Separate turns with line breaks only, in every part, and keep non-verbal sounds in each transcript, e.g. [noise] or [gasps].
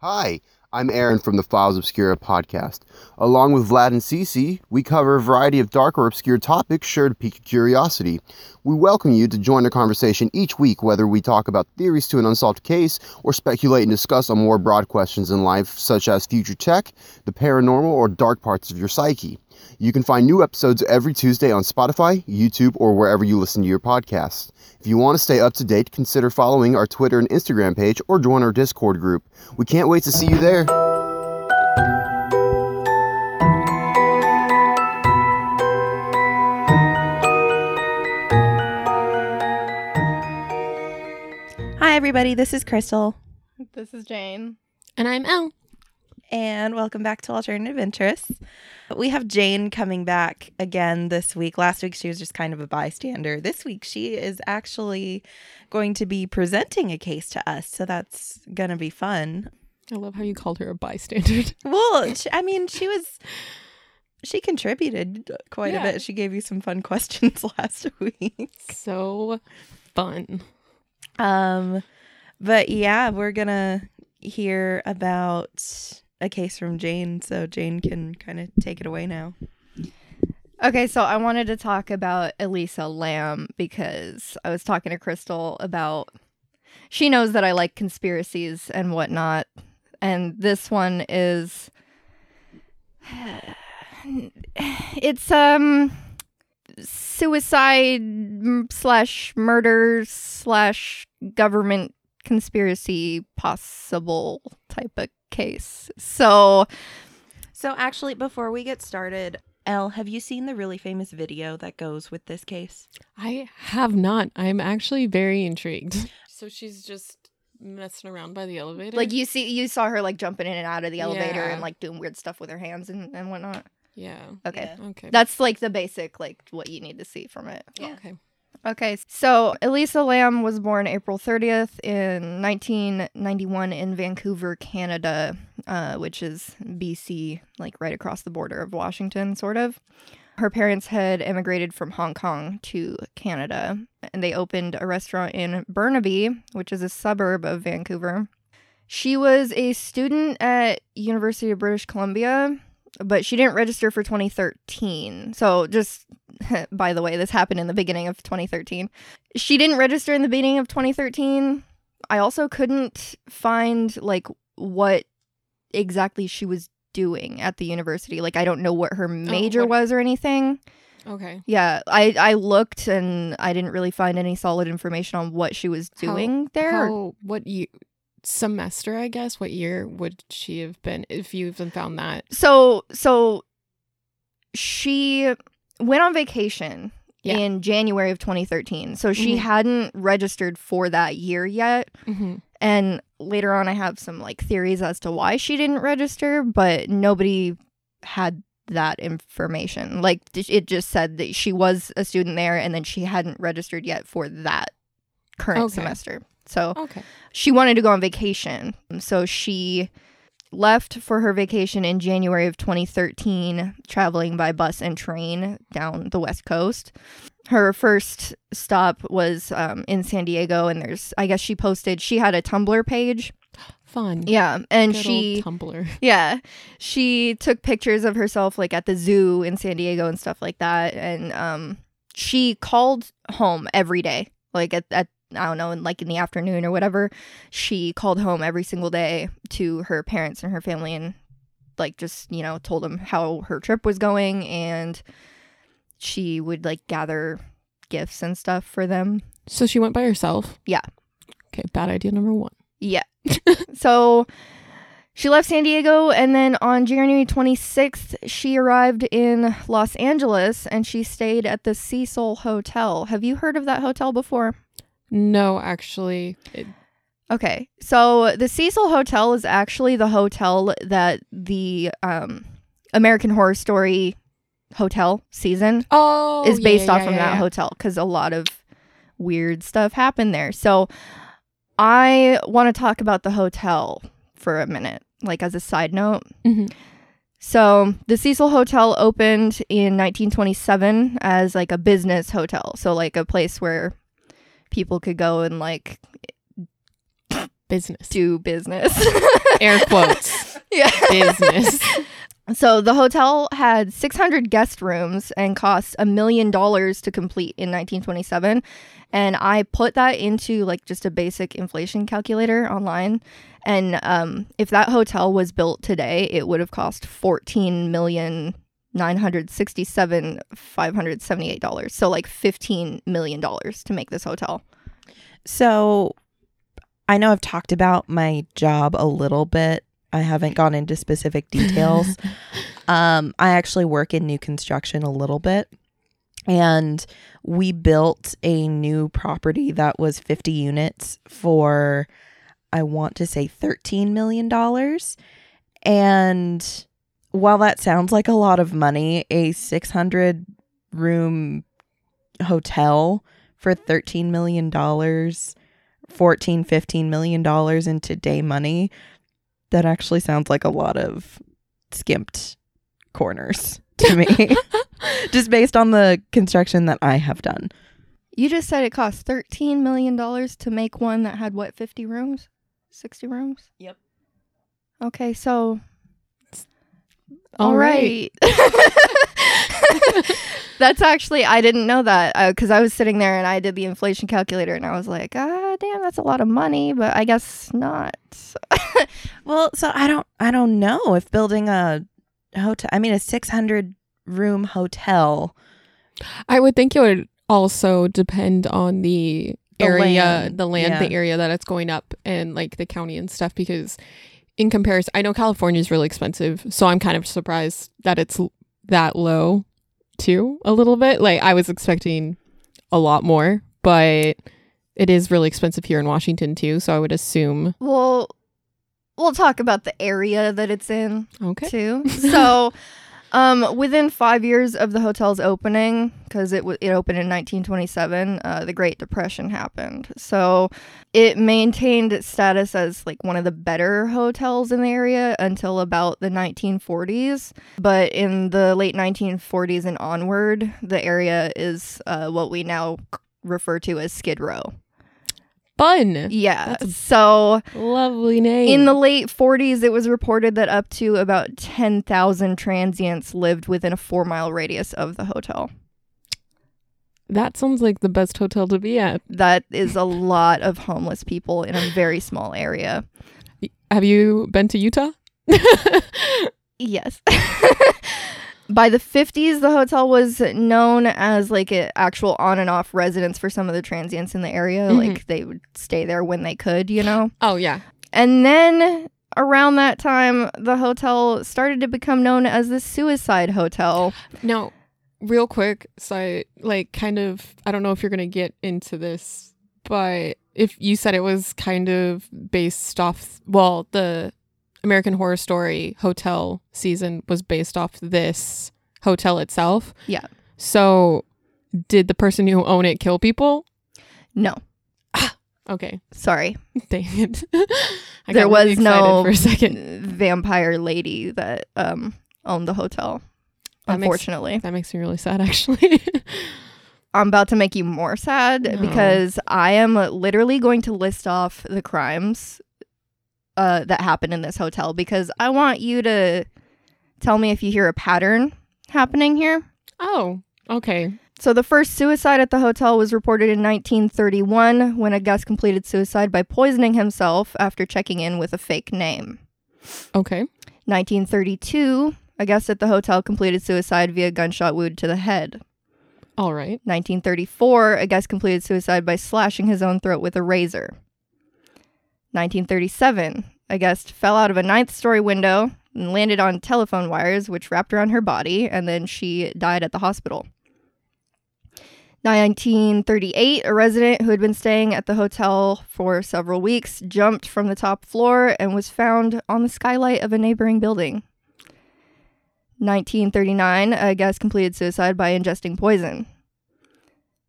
Hi, I'm Aaron from the Files Obscura podcast. Along with Vlad and Cece, we cover a variety of dark or obscure topics sure to pique your curiosity. We welcome you to join the conversation each week, whether we talk about theories to an unsolved case or speculate and discuss on more broad questions in life, such as future tech, the paranormal, or dark parts of your psyche. You can find new episodes every Tuesday on Spotify, YouTube, or wherever you listen to your podcasts. If you want to stay up to date, consider following our Twitter and Instagram page or join our Discord group. We can't wait to see you there.
Hi, everybody. This is Crystal,
This is Jane.
And I'm Elle.
And welcome back to Alternative Interests. We have Jane coming back again this week. Last week, she was just kind of a bystander. This week, she is actually going to be presenting a case to us. So that's going to be fun.
I love how you called her a bystander. [laughs]
Well, sh I mean, she was. She contributed quite a bit. She gave you some fun [laughs] questions last week.
so fun.
Um, but yeah, we're gonna hear about a case from Jane, so Jane can kind of take it away now.
Okay, so I wanted to talk about Elisa Lam because I was talking to Crystal about. She knows that I like conspiracies and whatnot, and this one is. [sighs] It's um suicide slash murder slash government conspiracy possible type of case. So
So actually, before we get started, Elle, have you seen the really famous video that goes with this case?
I have not. I'm actually very intrigued. So she's just messing around by the elevator.
Like you see, you saw her like jumping in and out of the elevator
Yeah.
and like doing weird stuff with her hands and, and whatnot.
yeah.
Okay,
Okay.
that's like the basic like what you need to see from it.
Yeah.
Okay.
Okay, so Elisa Lam was born April 30th in 1991 in Vancouver, Canada, uh, which is BC, like right across the border of Washington, sort of. Her parents had immigrated from Hong Kong to Canada, and they opened a restaurant in Burnaby, which is a suburb of Vancouver. She was a student at University of British Columbia, but she didn't register for 2013. So just [laughs] by the way, this happened in the beginning of 2013. She didn't register in the beginning of 2013. I also couldn't find like what exactly she was doing at the university. Like I don't know what her oh, major
what-
was or anything.
Okay.
Yeah, I I looked and I didn't really find any solid information on what she was
How-
doing there.
How, what year? Semester, I guess. What year would she have been if you even found that?
So so she went on vacation
Yeah.
in January of 2013. So she
Mhm.
hadn't registered for that year yet.
Mm-hmm.
And later on I have some like theories as to why she didn't register, but nobody had that information. Like it just said that she was a student there and then she hadn't registered yet for that current
Okay.
semester. So
Okay.
she wanted to go on vacation. So she left for her vacation in January of 2013, traveling by bus and train down the West Coast. Her first stop was um, in San Diego, and there's, I guess she posted, she had a Tumblr page. [gasps]
Fun.
Yeah. And
Good
she,
Tumblr. [laughs]
yeah, she took pictures of herself like at the zoo in San Diego and stuff like that. And um, she called home every day, like at, at I don't know, in, like in the afternoon or whatever. She called home every single day to her parents and her family and like just you know told them how her trip was going and she would like gather gifts and stuff for them.
So she went by herself.
Yeah.
Okay. Bad idea number one.
Yeah. [laughs] so she left San Diego and then on January 26th, she arrived in Los Angeles and she stayed at the Cecil Hotel. Have you heard of that hotel before?
No, actually, it,
Okay. So the Cecil Hotel is actually the hotel that the um, American Horror Story hotel season
oh,
is based
yeah,
off
yeah,
from that
yeah.
hotel because a lot of weird stuff happened there. So I want to talk about the hotel for a minute, like as a side note.
Mhm.
So the Cecil Hotel opened in 1927 as like a business hotel, so like a place where people could go and like
business.
do business. [laughs]
Air quotes. [laughs]
yeah.
business. [laughs]
So the hotel had 600 guest rooms and cost a million dollars to complete in 1927. And I put that into like just a basic inflation calculator online. And um, if that hotel was built today, it would have cost 14 million. Nine hundred sixty-seven, five hundred seventy-eight dollars. So like fifteen million dollars to make this hotel.
So I know I've talked about my job a little bit. I haven't gone into specific [laughs] details. um, I actually work in new construction a little bit. And we built a new property that was 50 units for, I want to say, $13 million. And while that sounds like a lot of money, a 600 room hotel for 13 million dollars 14 15 million dollars in today money that actually sounds like a lot of skimped corners to me [laughs] just based on the construction that I have done.
You just said it cost $13 million to make one that had what, 50 rooms? 60 rooms?
Yep.
Okay, so.
All
all right. [laughs] That's actually, I didn't know that because I was sitting there and I did the inflation calculator and I was like, ah, damn, that's a lot of money, but I guess not. [laughs]
Well, so I don't I don't know if building a hotel I mean a 600 room hotel
I would think it would also depend on the,
The
area,
land,
the land,
yeah.
the area that it's going up, and like the county and stuff. Because in comparison, I know California is really expensive, so I'm kind of surprised that it's that low too. A little bit. Like I was expecting a lot more, but it is really expensive here in Washington too. So I would assume.
Well, we'll talk about the area that it's in.
Okay.
too. [laughs] So, um, within five years of the hotel's opening, because it w- it opened in 1927, uh, the Great Depression happened. So, it maintained its status as like one of the better hotels in the area until about the 1940s. But in the late 1940s and onward, the area is uh, what we now refer to as Skid Row.
Fun.
Yeah.
That's
So
Lovely name.
in the late 40s, it was reported that up to about 10,000 transients lived within a four mile radius of the hotel.
that sounds like the best hotel to be at.
That is a lot of homeless people in a very small area.
Have you been to Utah? [laughs]
Yes. [laughs] By the 50s, the hotel was known as like an actual on and off residence for some of the transients in the area.
Mhm.
Like they would stay there when they could, you know?
oh yeah.
And then around that time, the hotel started to become known as the suicide hotel.
no real quick, so I like kind of I don't know if you're gonna get into this, but if you said it was kind of based off well, the American Horror Story hotel season was based off this hotel itself.
Yeah.
So did the person who owned it kill people?
No,
Okay.
sorry. [laughs]
Dang it. [laughs] I
there
got
was
really
no
for a second.
vampire lady that um owned the hotel.
That makes-
Unfortunately,
That makes me really sad [laughs] actually.
I'm about to make you more sad
No.
because I am literally going to list off the crimes uh, that happened in this hotel because I want you to tell me if you hear a pattern happening here.
oh, okay.
So the first suicide at the hotel was reported in 1931 when a guest completed suicide by poisoning himself after checking in with a fake name.
Okay.
1932, a guest at the hotel completed suicide via gunshot wound to the head.
All right.
1934, a guest completed suicide by slashing his own throat with a razor. 1937, a guest fell out of a ninth story window and landed on telephone wires, which wrapped around her body, and then she died at the hospital. 1938, a resident who had been staying at the hotel for several weeks jumped from the top floor and was found on the skylight of a neighboring building. 1939, a guest completed suicide by ingesting poison.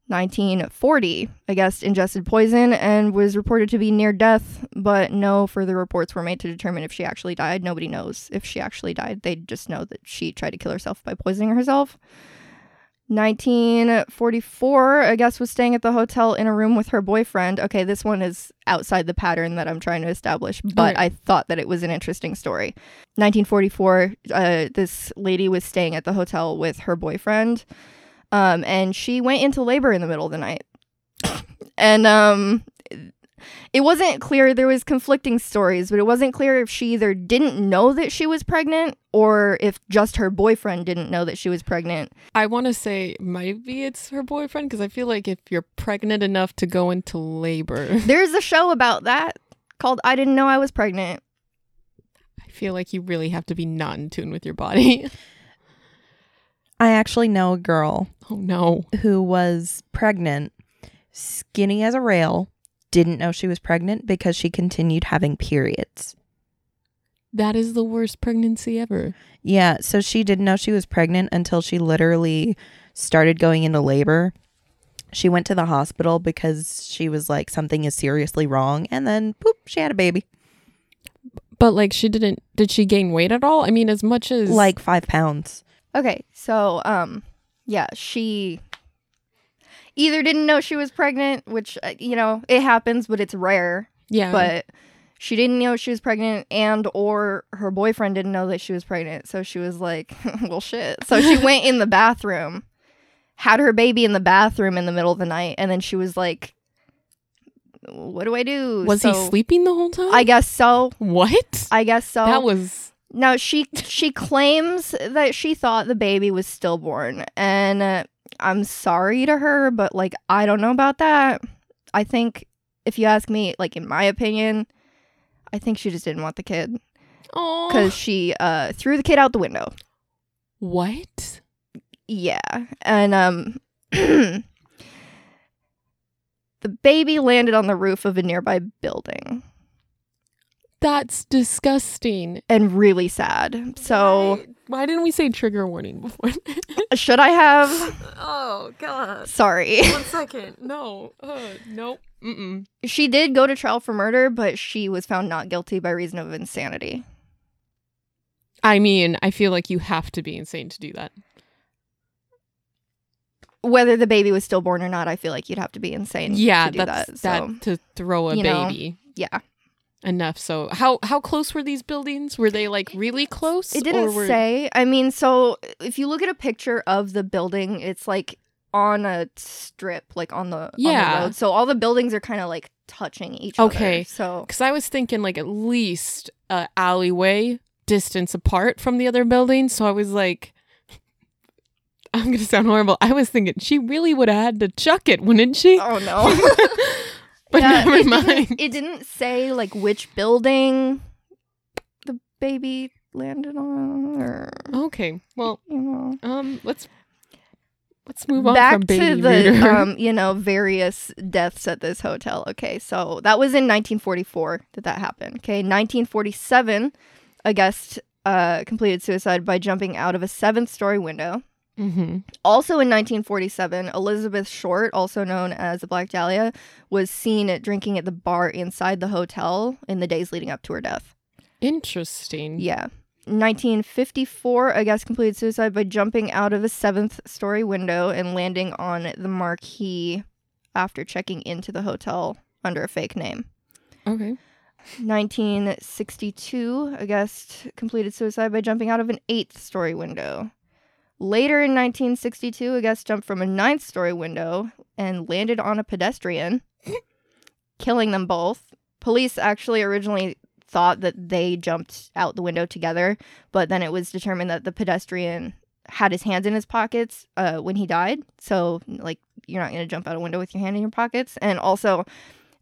1940, a guest ingested poison and was reported to be near death, but no further reports were made to determine if she actually died. Nobody knows if she actually died. They just know that she tried to kill herself by poisoning herself. 1944, I guess, was staying at the hotel in a room with her boyfriend. Okay, this one is outside the pattern that I'm trying to establish, but
Okay.
I thought that it was an interesting story. 1944, uh, this lady was staying at the hotel with her boyfriend, um, and she went into labor in the middle of the night. and um, it wasn't clear there was conflicting stories but it wasn't clear if she either didn't know that she was pregnant or if just her boyfriend didn't know that she was pregnant
I want to say maybe it's her boyfriend because I feel like if you're pregnant enough to go into labor, [laughs]
there's a show about that called i didn't know i was pregnant
I feel like you really have to be not in tune with your body. [laughs]
I actually know a girl
Oh no.
who was pregnant, skinny as a rail, didn't know she was pregnant because she continued having periods.
That is the worst pregnancy ever.
Yeah, so she didn't know she was pregnant until she literally started going into labor. She went to the hospital because she was like, something is seriously wrong. And then, poop, she had a baby.
But like she didn't did she gain weight at all? I mean as much as
Like five pounds.
Okay so um yeah she either didn't know she was pregnant which uh, you know it happens but it's rare
yeah.
but she didn't know she was pregnant and or her boyfriend didn't know that she was pregnant so she was like [laughs] well shit so she [laughs] went in the bathroom had her baby in the bathroom in the middle of the night and then she was like what do i do
was
So,
he sleeping the whole time?
i guess so
What?
i guess so
that was
no she she claims that she thought the baby was stillborn and uh, i'm sorry to her but like i don't know about that i think if you ask me like in my opinion i think she just didn't want the kid
Oh.
because she uh threw the kid out the window
what?
yeah and um [clears throat] the baby landed on the roof of a nearby building
That's disgusting.
and really sad so
why, why didn't we say trigger warning before? [laughs]
should i have
oh god.
sorry
One second. No. Uh, nope. Mm-mm.
she did go to trial for murder but she was found not guilty by reason of insanity
I mean, I feel like you have to be insane to do that.
whether the baby was stillborn or not i feel like you'd have to be insane
yeah,
to do
that's
that
that
so
to throw a
you know,
baby.
yeah
Enough. So how how close were these buildings? Were they like really close?
it didn't
were-
say i mean so if you look at a picture of the building it's like on a strip like on the on the
Yeah.
road so all the buildings are kind of like touching each other
Okay.
so
Because I was thinking like at least a alleyway distance apart from the other buildings. So I was like, [laughs] I'm gonna sound horrible. I was thinking she really would have had to chuck it, wouldn't she?
oh no [laughs] [laughs] [laughs]
but
Yeah,
never
it
mind.
Didn't, it didn't say like which building the baby landed on, or
Okay, well,
you know.
um, let's let's move on
Back
from baby
to the [laughs] um, you know, various deaths at this hotel. Okay, so that was in 1944 that that happened. Okay, 1947, a guest uh completed suicide by jumping out of a seventh-story window.
Hmm
Also in 1947, Elizabeth Short, also known as the Black Dahlia, was seen drinking at the bar inside the hotel in the days leading up to her death.
Interesting.
Yeah. 1954, a guest completed suicide by jumping out of a seventh story window and landing on the marquee after checking into the hotel under a fake name.
Okay.
1962, a guest completed suicide by jumping out of an eighth story window. Later in 1962, a guest jumped from a ninth story window and landed on a pedestrian, killing them both. Police actually originally thought that they jumped out the window together, but then it was determined that the pedestrian had his hands in his pockets uh, when he died. So, like, you're not going to jump out a window with your hand in your pockets. And also,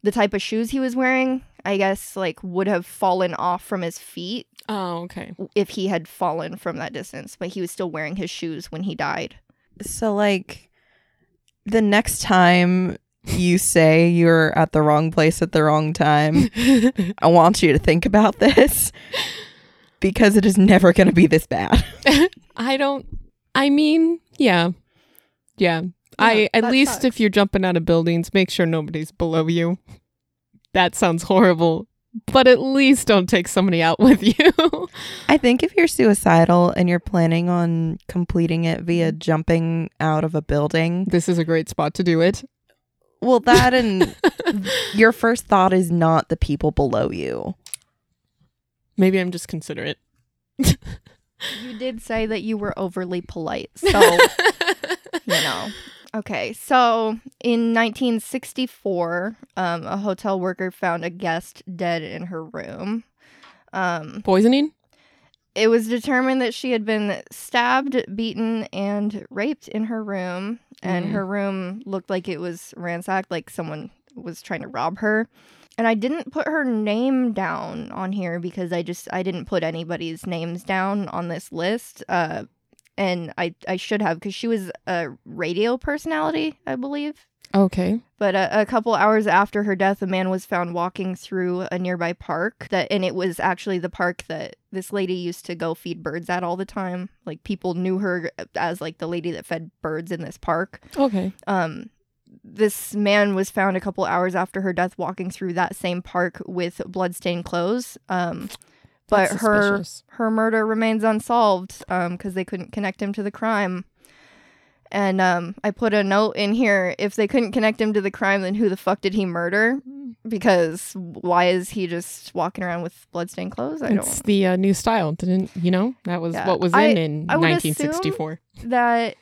the type of shoes he was wearing, I guess, like, would have fallen off from his feet
Oh, okay.
if he had fallen from that distance, but he was still wearing his shoes when he died.
So, like, the next time you say you're at the wrong place at the wrong time, [laughs] I want you to think about this because it is never going to be this bad. [laughs]
I don't. I mean, yeah, yeah. I at least
sucks.
if you're jumping out of buildings, make sure nobody's below you. That sounds horrible, but at least don't take somebody out [laughs] with you.
I think if you're suicidal and you're planning on completing it via jumping out of a building,
this is a great spot to do it.
well, that and [laughs] your first thought is not the people below you.
Maybe I'm just considerate.
You did say that you were overly polite, so [laughs] you know. Okay, so in 1964, um, a hotel worker found a guest dead in her room. Um,
Poisoning?
it was determined that she had been stabbed, beaten, and raped in her room, and
Mm.
her room looked like it was ransacked, like someone was trying to rob her. And I didn't put her name down on here because I just I didn't put anybody's names down on this list. Uh, and I I should have because she was a radio personality, I believe.
Okay.
But a, a couple hours after her death, a man was found walking through a nearby park. That and it was actually the park that this lady used to go feed birds at all the time. Like people knew her as like the lady that fed birds in this park.
Okay.
Um, this man was found a couple hours after her death walking through that same park with bloodstained clothes. Um, but
That's
her
suspicious.
her murder remains unsolved because they couldn't connect him to the crime. And um, I put a note in here: if they couldn't connect him to the crime, then who the fuck did he murder? Because why is he just walking around with bloodstained clothes? I
It's
don't.
the uh, new style, didn't you know? That was
Yeah.
what was in in
I would
1964.
That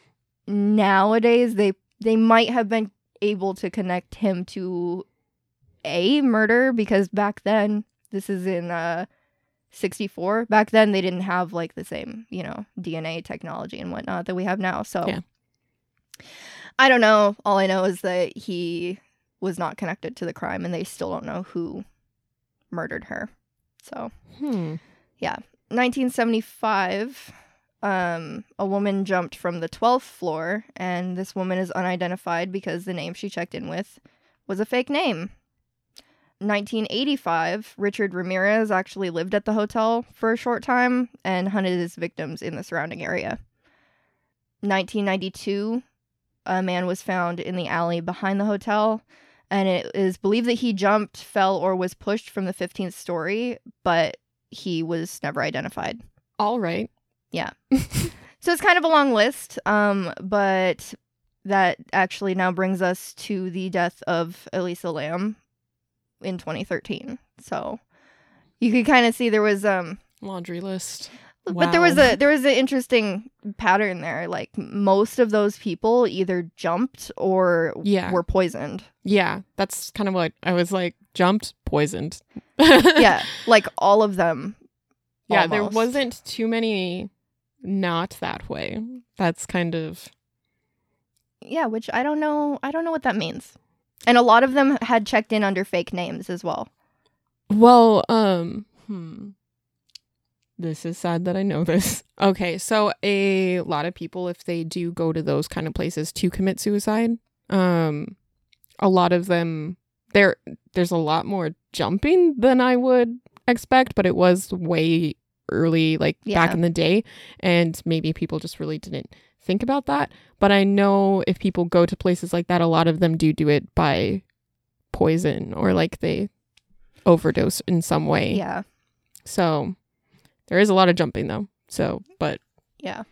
nowadays they they might have been able to connect him to a murder because back then this is in uh 64 back then they didn't have like the same you know dna technology and whatnot that we have now so
Yeah.
i don't know all i know is that he was not connected to the crime and they still don't know who murdered her so
Hmm.
1975, um, a woman jumped from the 12th floor, and this woman is unidentified because the name she checked in with was a fake name. 1985, Richard Ramirez actually lived at the hotel for a short time and hunted his victims in the surrounding area. 1992, a man was found in the alley behind the hotel, and it is believed that he jumped, fell, or was pushed from the 15th story, but he was never identified.
All right. Yeah. [laughs]
so it's kind of a long list, um, but that actually now brings us to the death of Elisa Lam in 2013. So you could kind of see there was um
Laundry list.
but there was a there was an interesting pattern there like most of those people either jumped or
Yeah.
were poisoned
Yeah, that's kind of what I was like. Jumped, poisoned. [laughs]
yeah [laughs] like all of them
Yeah, there wasn't too many not that way. That's kind of
yeah which i don't know i don't know what that means and a lot of them had checked in under fake names as well
well, um, hmm. This is sad that I know this. [laughs] Okay, so a lot of people if they do go to those kind of places to commit suicide, um a lot of them there there's a lot more jumping than I would expect, but it was way early like back in the day and maybe people just really didn't think about that. But I know if people go to places like that, a lot of them do do it by poison or like they overdose in some way.
yeah
So there is a lot of jumping though. So, but
Yeah.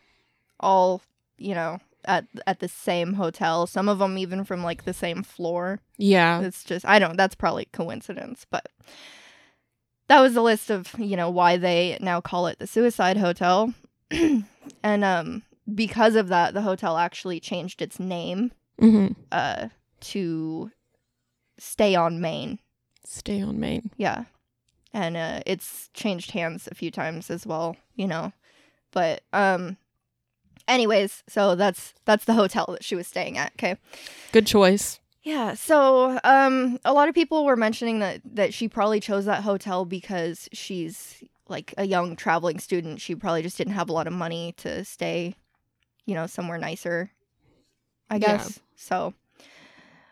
All, you know, at at the same hotel. Some of them even from like the same floor.
yeah,
It's just I don't that's probably coincidence, but that was the list of, you know, why they now call it the suicide hotel. [clears throat] and um because of that, the hotel actually changed its name
hmm
uh to Stay on Main.
stay on Main.
Yeah. And uh, it's changed hands a few times as well, you know. But um anyways, so that's that's the hotel that she was staying at, okay?
Good choice.
Yeah, so um a lot of people were mentioning that that she probably chose that hotel because she's like a young traveling student. She probably just didn't have a lot of money to stay, you know, somewhere nicer. I
Yeah.
guess. So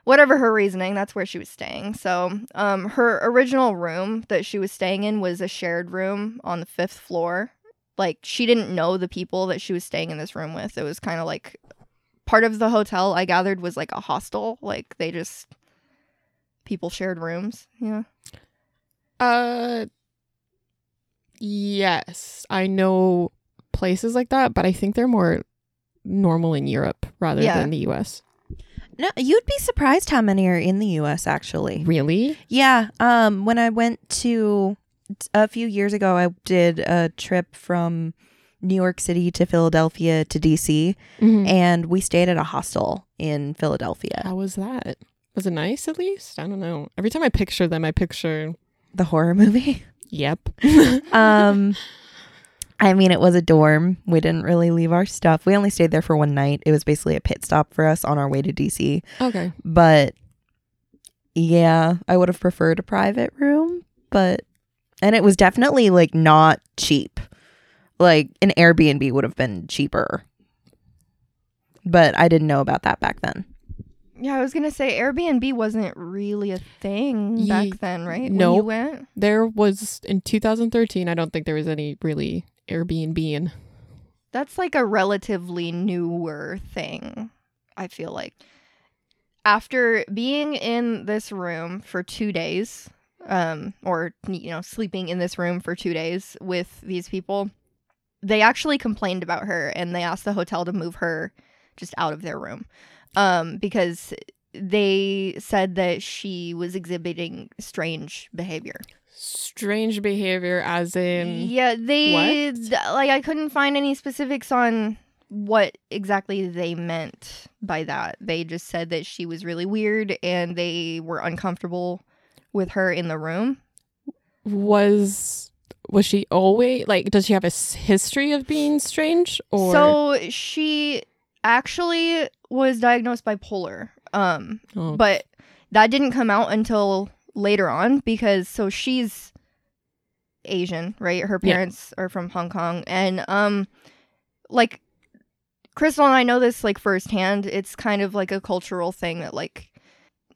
whatever her reasoning, that's where she was staying. So, um her original room that she was staying in was a shared room on the 5th floor. Like she didn't know the people that she was staying in this room with. It was kind of like part of the hotel I gathered was like a hostel. Like they just people shared rooms. Yeah.
Uh, yes, I know places like that, but I think they're more normal in Europe rather
Yeah.
than the U.S.
No, you'd be surprised how many are in the U.S. Actually.
Really?
Yeah. Um, when I went to a few years ago, I did a trip from New York City to Philadelphia to DC,
Mhm.
and we stayed at a hostel in Philadelphia.
How was that? Was it nice at least? I don't know. Every time I picture them, I picture,
The horror movie.
yep. [laughs]
um, [laughs] I mean, it was a dorm. We didn't really leave our stuff. We only stayed there for one night. It was basically a pit stop for us on our way to DC.
okay.
But yeah, I would have preferred a private room, but and it was definitely like not cheap. Like an Airbnb would have been cheaper. But I didn't know about that back then.
Yeah, I was gonna say Airbnb wasn't really a thing
Ye-
back then, right?
No.
you went.
There was in 2013. I don't think there was any really Airbnb.
That's like a relatively newer thing, I feel like. After being in this room for two days, um, or, you know, sleeping in this room for two days with these people, they actually complained about her and they asked the hotel to move her just out of their room um, because they said that she was exhibiting strange behavior.
Strange behavior, as in.
yeah, they th- like I couldn't find any specifics on what exactly they meant by that. They just said that she was really weird and they were uncomfortable with her in the room.
Was was she always like? Does she have a history of being strange? Or
So she actually was diagnosed bipolar. Um
Oh,
but that didn't come out until later on because so she's Asian, right? Her
Yeah.
parents are from Hong Kong and um like Crystal and I know this like firsthand. It's kind of like a cultural thing that like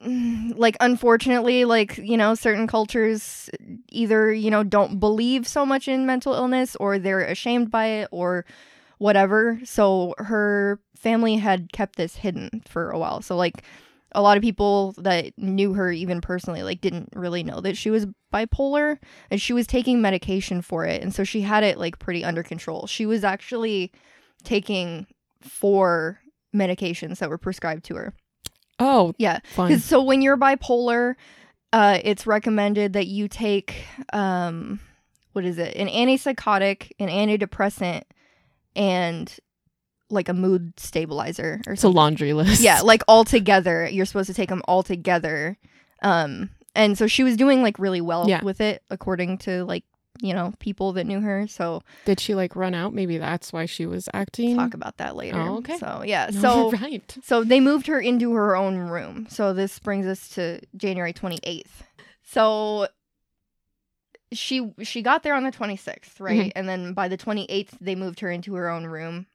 [sighs] like unfortunately like you know certain cultures either you know don't believe so much in mental illness or they're ashamed by it or whatever so her family had kept this hidden for a while so like a lot of people that knew her even personally like didn't really know that she was bipolar and she was taking medication for it and so she had it like pretty under control she was actually taking four medications that were prescribed to her
oh,
yeah so when you're bipolar, uh, it's recommended that you take um, what is it? An antipsychotic, an antidepressant, and like a mood stabilizer or
It's a laundry list.
Yeah, [laughs] like all together. You're supposed to take them all together. Um, and so she was doing like really well
Yeah.
with it, according to like you know people that knew her. So
Did she like run out? Maybe that's why she was acting.
talk about that later.
Oh, okay.
So yeah,
No,
so
right.
So they moved her into her own room. So this brings us to January 28th. So she she got there on the 26th, right? And then by the 28th they moved her into her own room.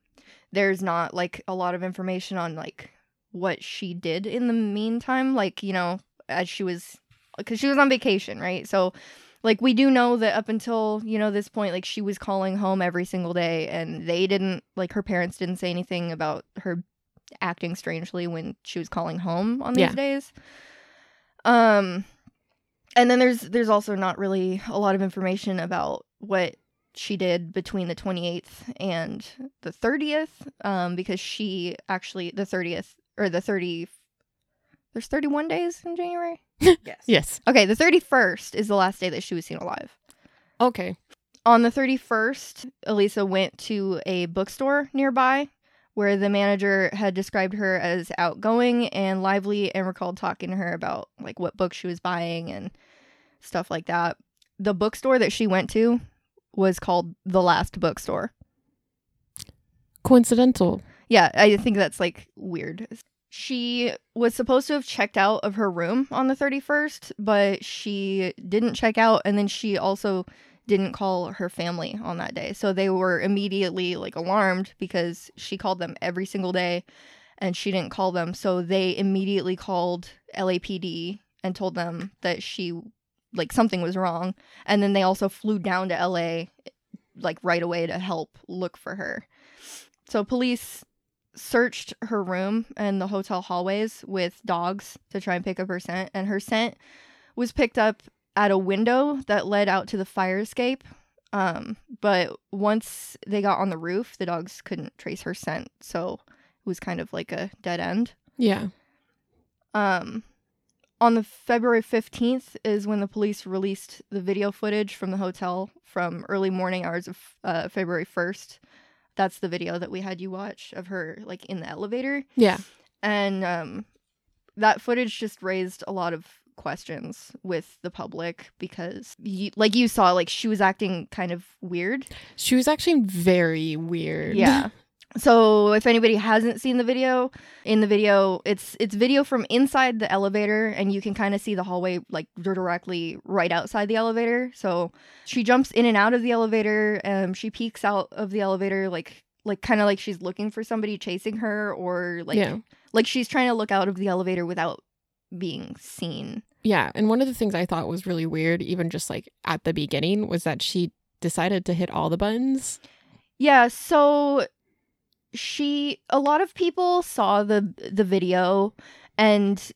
There's not like a lot of information on like what she did in the meantime, like, you know, as she was cuz she was on vacation, right? So like we do know that up until, you know, this point like she was calling home every single day and they didn't like her parents didn't say anything about her acting strangely when she was calling home on these
Yeah.
days. Um and then there's there's also not really a lot of information about what she did between the 28th and the 30th um because she actually the 30th or the 30 there's 31 days in January. [laughs]
Yes.
Yes.
Okay, the 31st is the last day that she was seen alive.
Okay.
On the 31st, Elisa went to a bookstore nearby where the manager had described her as outgoing and lively and recalled talking to her about like what books she was buying and stuff like that. The bookstore that she went to was called The Last Bookstore.
Coincidental.
Yeah, I think that's like weird. She was supposed to have checked out of her room on the 31st, but she didn't check out and then she also didn't call her family on that day. So they were immediately like alarmed because she called them every single day and she didn't call them. So they immediately called LAPD and told them that she like something was wrong. And then they also flew down to LA like right away to help look for her. So police searched her room and the hotel hallways with dogs to try and pick up her scent and her scent was picked up at a window that led out to the fire escape. Um, but once they got on the roof, the dogs couldn't trace her scent, so it was kind of like a dead end.
Yeah.
Um, on the February 15th is when the police released the video footage from the hotel from early morning hours of uh, February 1st. That's the video that we had you watch of her like in the elevator.
Yeah.
And um, that footage just raised a lot of questions with the public because you, like you saw like she was acting kind of weird
She was actually very weird.
yeah so if anybody hasn't seen the video in the video it's it's video from inside the elevator and you can kind of see the hallway like directly right outside the elevator so she jumps in and out of the elevator um she peeks out of the elevator like like kind of like she's looking for somebody chasing her or like
Yeah.
like she's trying to look out of the elevator without being seen
Yeah. And one of the things I thought was really weird, even just like at the beginning, was that she decided to hit all the buttons.
Yeah, so she a lot of people saw the the video and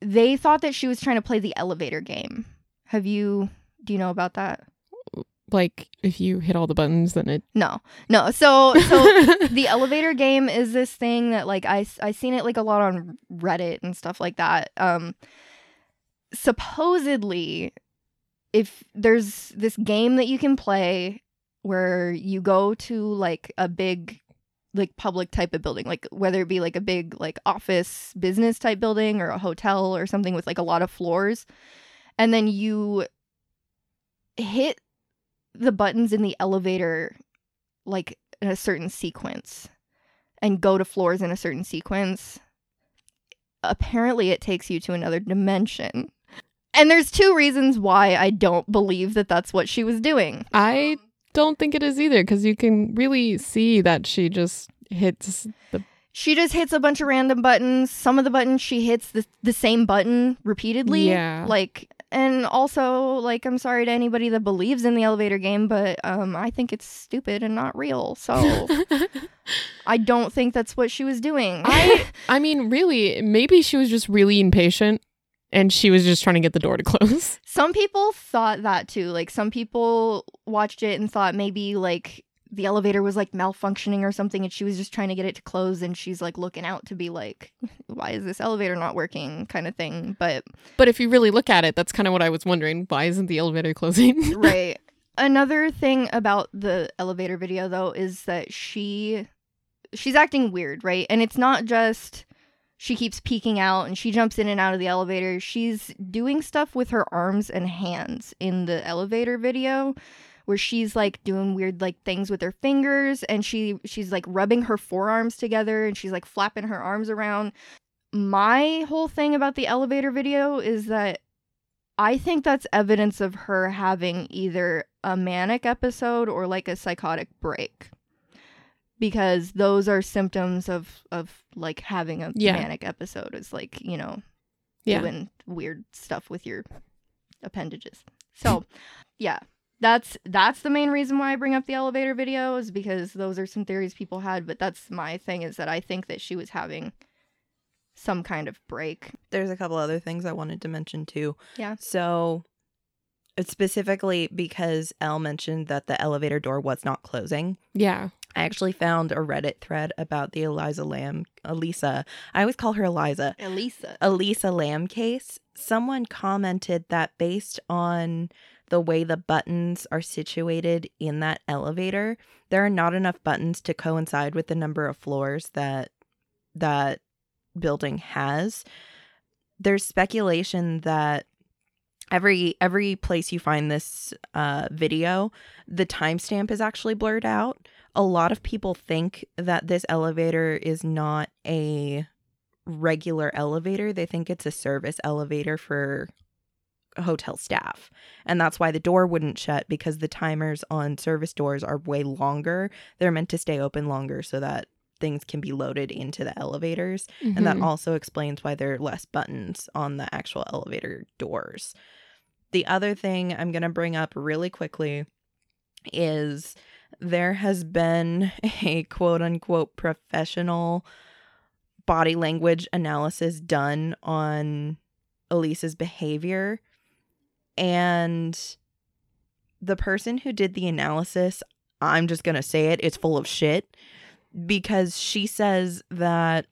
they thought that she was trying to play the elevator game. Have you do you know about that?
Like if you hit all the buttons, then it.
No. No. So so [laughs] the elevator game is this thing that like I I seen it like a lot on Reddit and stuff like that. Um supposedly if there's this game that you can play where you go to like a big like public type of building like whether it be like a big like office business type building or a hotel or something with like a lot of floors and then you hit the buttons in the elevator like in a certain sequence and go to floors in a certain sequence apparently it takes you to another dimension. And there's two reasons why i don't believe that that's what she was doing.
I don't think it is either because you can really see that she just hits the.
she just hits a bunch of random buttons some of the buttons she hits the, the same button repeatedly
Yeah.
like and also like i'm sorry to anybody that believes in the elevator game but um i think it's stupid and not real so [laughs] i don't think that's what she was doing
I [laughs] I mean, really, maybe she was just really impatient and she was just trying to get the door to close. [laughs]
some people thought that too like some people watched it and thought maybe like the elevator was like malfunctioning or something and she was just trying to get it to close and she's like looking out to be like [laughs] why is this elevator not working kind of thing but
But if you really look at it, that's kind of what I was wondering. Why isn't the elevator closing? [laughs]
right. Another thing about the elevator video though is that she she's acting weird, right? And it's not just she keeps peeking out and she jumps in and out of the elevator. She's doing stuff with her arms and hands in the elevator video where she's like doing weird like things with her fingers and she she's like rubbing her forearms together and she's like flapping her arms around. My whole thing about the elevator video is that I think that's evidence of her having either a manic episode or like a psychotic break. Because those are symptoms of of like having a
Yeah.
manic episode is like, you know,
yeah.
doing weird stuff with your appendages. So, yeah. That's that's the main reason why I bring up the elevator video is because those are some theories people had, but that's my thing is that I think that she was having some kind of break.
There's a couple other things I wanted to mention too.
Yeah.
So, it's specifically because Elle mentioned that the elevator door was not closing.
Yeah.
I actually found a Reddit thread about the Eliza Lam, Elisa. I always call her Eliza.
Elisa.
Elisa Lam case. Someone commented that based on the way the buttons are situated in that elevator, there are not enough buttons to coincide with the number of floors that that building has. There's speculation that every every place you find this uh, video, the timestamp is actually blurred out. A lot of people think that this elevator is not a regular elevator. They think it's a service elevator for hotel staff. And that's why the door wouldn't shut because the timers on service doors are way longer. They're meant to stay open longer so that things can be loaded into the elevators. And that
Mhm.
also explains why there are less buttons on the actual elevator doors. The other thing I'm going to bring up really quickly is there has been [laughs] a quote unquote professional body language analysis done on Elisa's behavior. and the person who did the analysis, I'm just going to say it, it's full of shit because she says that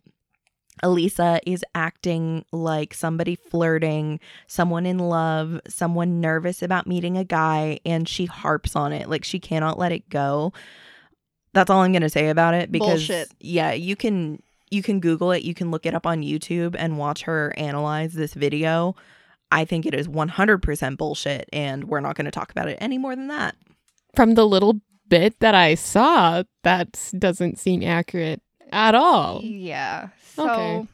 Elisa is acting like somebody flirting, someone in love, someone nervous about meeting a guy, and she harps on it. Like she cannot let it go. That's all I'm going to say about it because
Bullshit.
yeah, you can you can google it, you can look it up on YouTube and watch her analyze this video. I think it is 100% bullshit and we're not going to talk about it any more than that.
From the little bit that I saw, that doesn't seem accurate at all.
Yeah. So
Okay.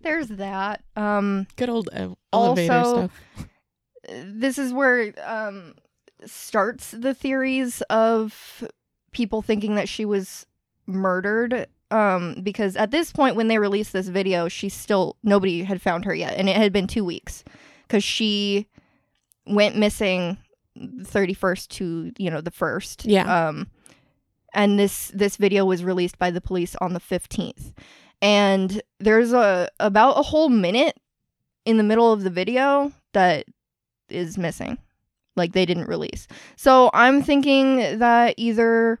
there's that. Um
Good old ev- elevator
Also-
stuff.
this is where um starts the theories of people thinking that she was murdered um because at this point when they released this video she still nobody had found her yet and it had been 2 weeks cuz she went missing 31st to you know the 1st
Yeah.
um and this this video was released by the police on the 15th and there's a about a whole minute in the middle of the video that is missing. Like they didn't release. So i'm thinking that either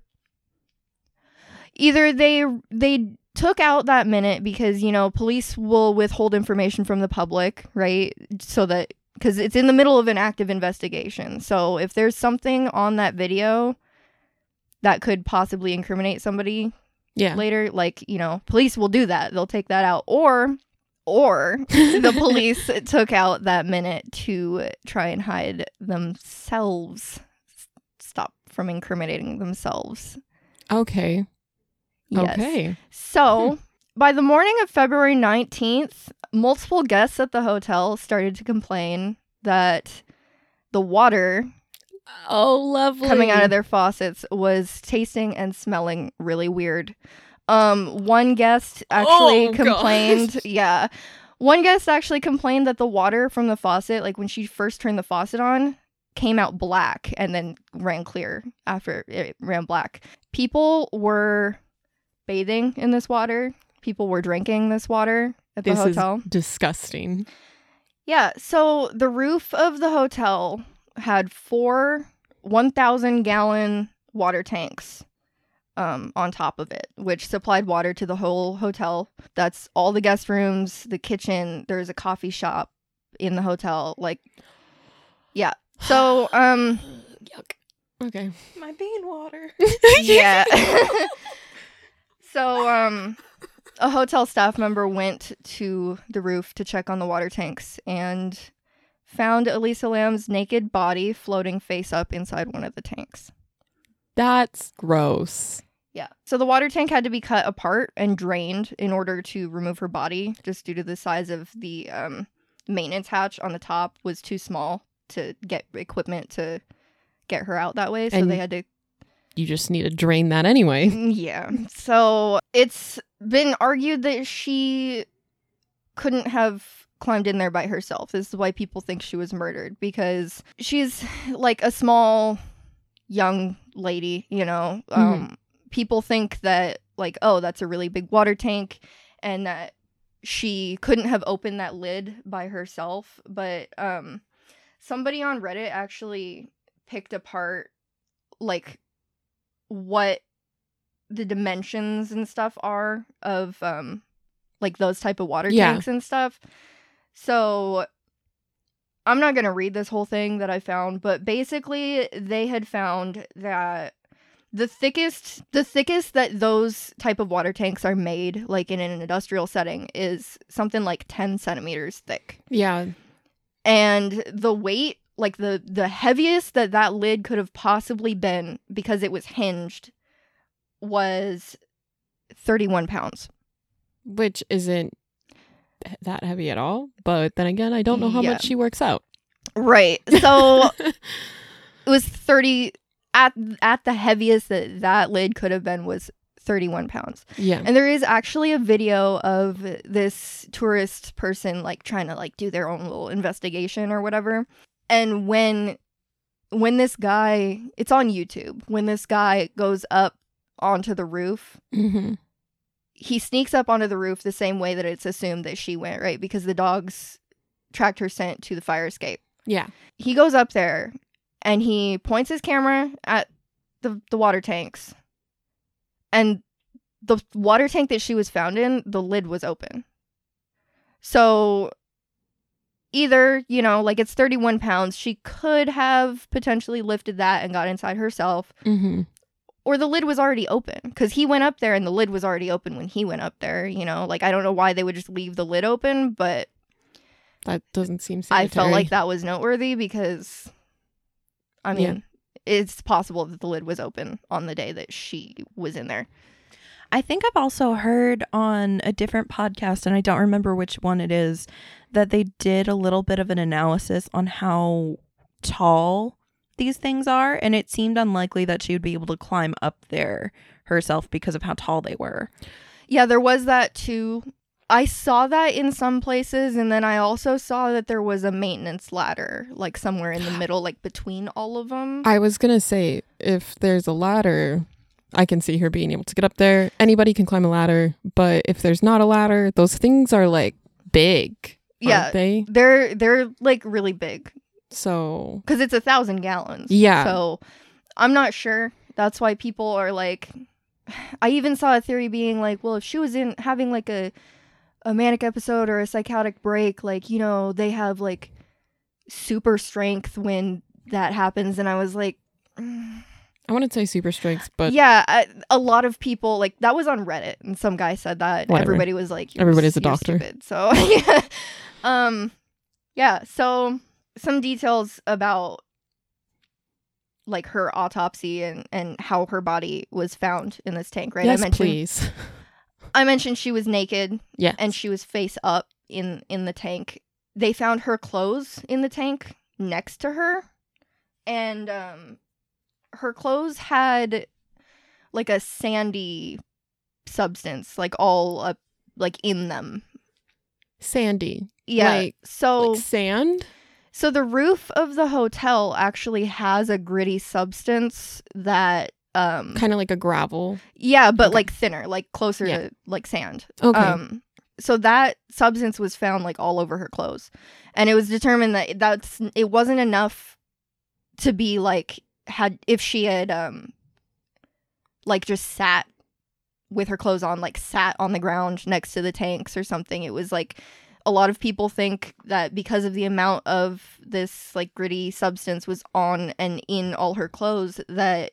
either they they took out that minute because you know police will withhold information from the public right? So that because it's in the middle of an active investigation. So if there's something on that video that could possibly incriminate somebody
Yeah.
later like you know police will do that they'll take that out or or the [laughs] police took out that minute to try and hide themselves stop from incriminating themselves
Okay.
yes
Okay.
so hmm. by the morning of february 19th multiple guests at the hotel started to complain that the water
Oh, lovely.
coming out of their faucets was tasting and smelling really weird. Um, one guest actually
Oh,
complained.
gosh. [laughs]
Yeah, one guest actually complained that the water from the faucet, like when she first turned the faucet on, came out black and then ran clear after it ran black. People were bathing in this water. People were drinking this water at the
This
hotel.
is disgusting.
Yeah, so the roof of the hotel had four 1,000 gallon water tanks um, on top of it, which supplied water to the whole hotel. That's all the guest rooms, the kitchen. There's a coffee shop in the hotel. Like, yeah. So, [sighs] um,
Yuck. Okay.
My bean water. [laughs]
yeah. [laughs] [laughs] so, um, a hotel staff member went to the roof to check on the water tanks and found Elisa Lam's naked body floating face up inside one of the tanks.
That's gross.
Yeah. So the water tank had to be cut apart and drained in order to remove her body, just due to the size of the um, maintenance hatch on the top was too small to get equipment to get her out that way. So
And-
they had to
You just need to drain that anyway. [laughs]
Yeah. So it's been argued that she couldn't have climbed in there by herself. This is why people think she was murdered because she's like a small young lady, you know. Um people think that like oh, that's a really big water tank and that she couldn't have opened that lid by herself, but um somebody on Reddit actually picked apart like what the dimensions and stuff are of um like those type of water
Yeah.
tanks and stuff. So I'm not going to read this whole thing that I found, but basically they had found that the thickest the thickest that those type of water tanks are made like in an industrial setting is something like 10 centimeters thick
Yeah.
and the weight like the the heaviest that that lid could have possibly been because it was hinged was 31 pounds
Which isn't that heavy at all. But then again, I don't know how
Yeah.
much she works out.
right [laughs] so it was 30 at at the heaviest that that lid could have been was 31 pounds
yeah.
and there is actually a video of this tourist person like trying to like do their own little investigation or whatever and when when this guy it's on youtube when this guy goes up onto the roof
hmm
he sneaks up onto the roof the same way that it's assumed that she went right because the dogs tracked her scent to the fire escape
Yeah.
He goes up there and he points his camera at the the water tanks. And the water tank that she was found in, the lid was open. So either, you know, like it's 31 pounds, she could have potentially lifted that and got inside herself,
Mm-hmm.
Or the lid was already open because he went up there and the lid was already open when he went up there, you know, like I don't know why they would just leave the lid open, but
That doesn't seem
I felt like that was noteworthy because, I
Yeah.
mean, it's possible that the lid was open on the day that she was in there.
I think I've also heard on a different podcast, and I don't remember which one it is, that they did a little bit of an analysis on how tall these things are, and it seemed unlikely that she would be able to climb up there herself because of how tall they were.
Yeah, there was that too. I saw that in some places, and then I also saw that there was a maintenance ladder, like somewhere in the [gasps] middle, like between all of them.
I was gonna say if there's a ladder, I can see her being able to get up there. Anybody can climb a ladder, but if there's not a ladder, those things are like big.
Yeah.
aren't they?
They're they're like really big
So
because it's a thousand gallons.
Yeah.
So I'm not sure. That's why people are like. [sighs] I even saw a theory being like, well, if she was in having like a a manic episode or a psychotic break, like you know, they have like super strength when that happens, and I was like. mm, [sighs]
I want to say super strength, but
yeah, I, a lot of people like that was on Reddit, and some guy said that.
Whatever.
Everybody was like,
Everybody's a doctor.
stupid." So yeah, [laughs] um, yeah. So some details about like her autopsy and and how her body was found in this tank. Right?
yes,
I mentioned
please. [laughs]
I mentioned she was naked
Yeah,
and she was face up in in the tank. They found her clothes in the tank next to her, and um, her clothes had like a sandy substance, like all up like in them.
sandy,
Yeah.
Like-
so
like sand.
So the roof of the hotel actually has a gritty substance that um
kind of like a gravel.
yeah, but
Okay.
like thinner, like closer
Yeah.
to like sand.
Okay.
Um, so that substance was found like all over her clothes, and it was determined that that's it wasn't enough to be like had if she had um like just sat with her clothes on, like sat on the ground next to the tanks or something. It was like a lot of people think that because of the amount of this like gritty substance was on and in all her clothes that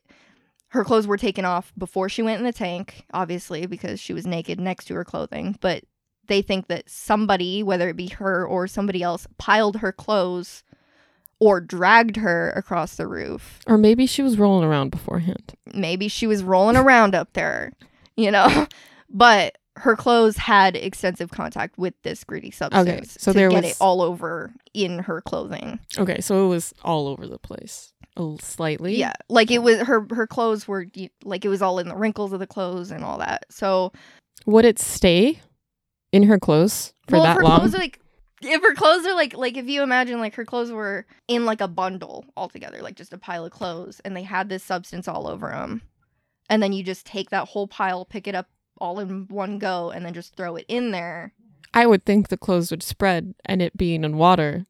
her clothes were taken off before she went in the tank, obviously, because she was naked next to her clothing. But they think that somebody, whether it be her or somebody else, piled her clothes or dragged her across the roof.
or maybe she was rolling around beforehand.
Maybe she was rolling around up there, you know? [laughs] But her clothes had extensive contact with this gritty substance
so
to
there
get
was-
it all over in her clothing.
Okay, so it was all over the place. A slightly.
Yeah, like it was her her clothes were like it was all in the wrinkles of the clothes and all that. So
Would it stay in her clothes for
well, if
that
her
long?
clothes are like if her clothes are like like if you imagine like her clothes were in like a bundle altogether, like just a pile of clothes, and they had this substance all over them, and then you just take that whole pile, pick it up all in one go, and then just throw it in there.
I would think the clothes would spread, and it being in water,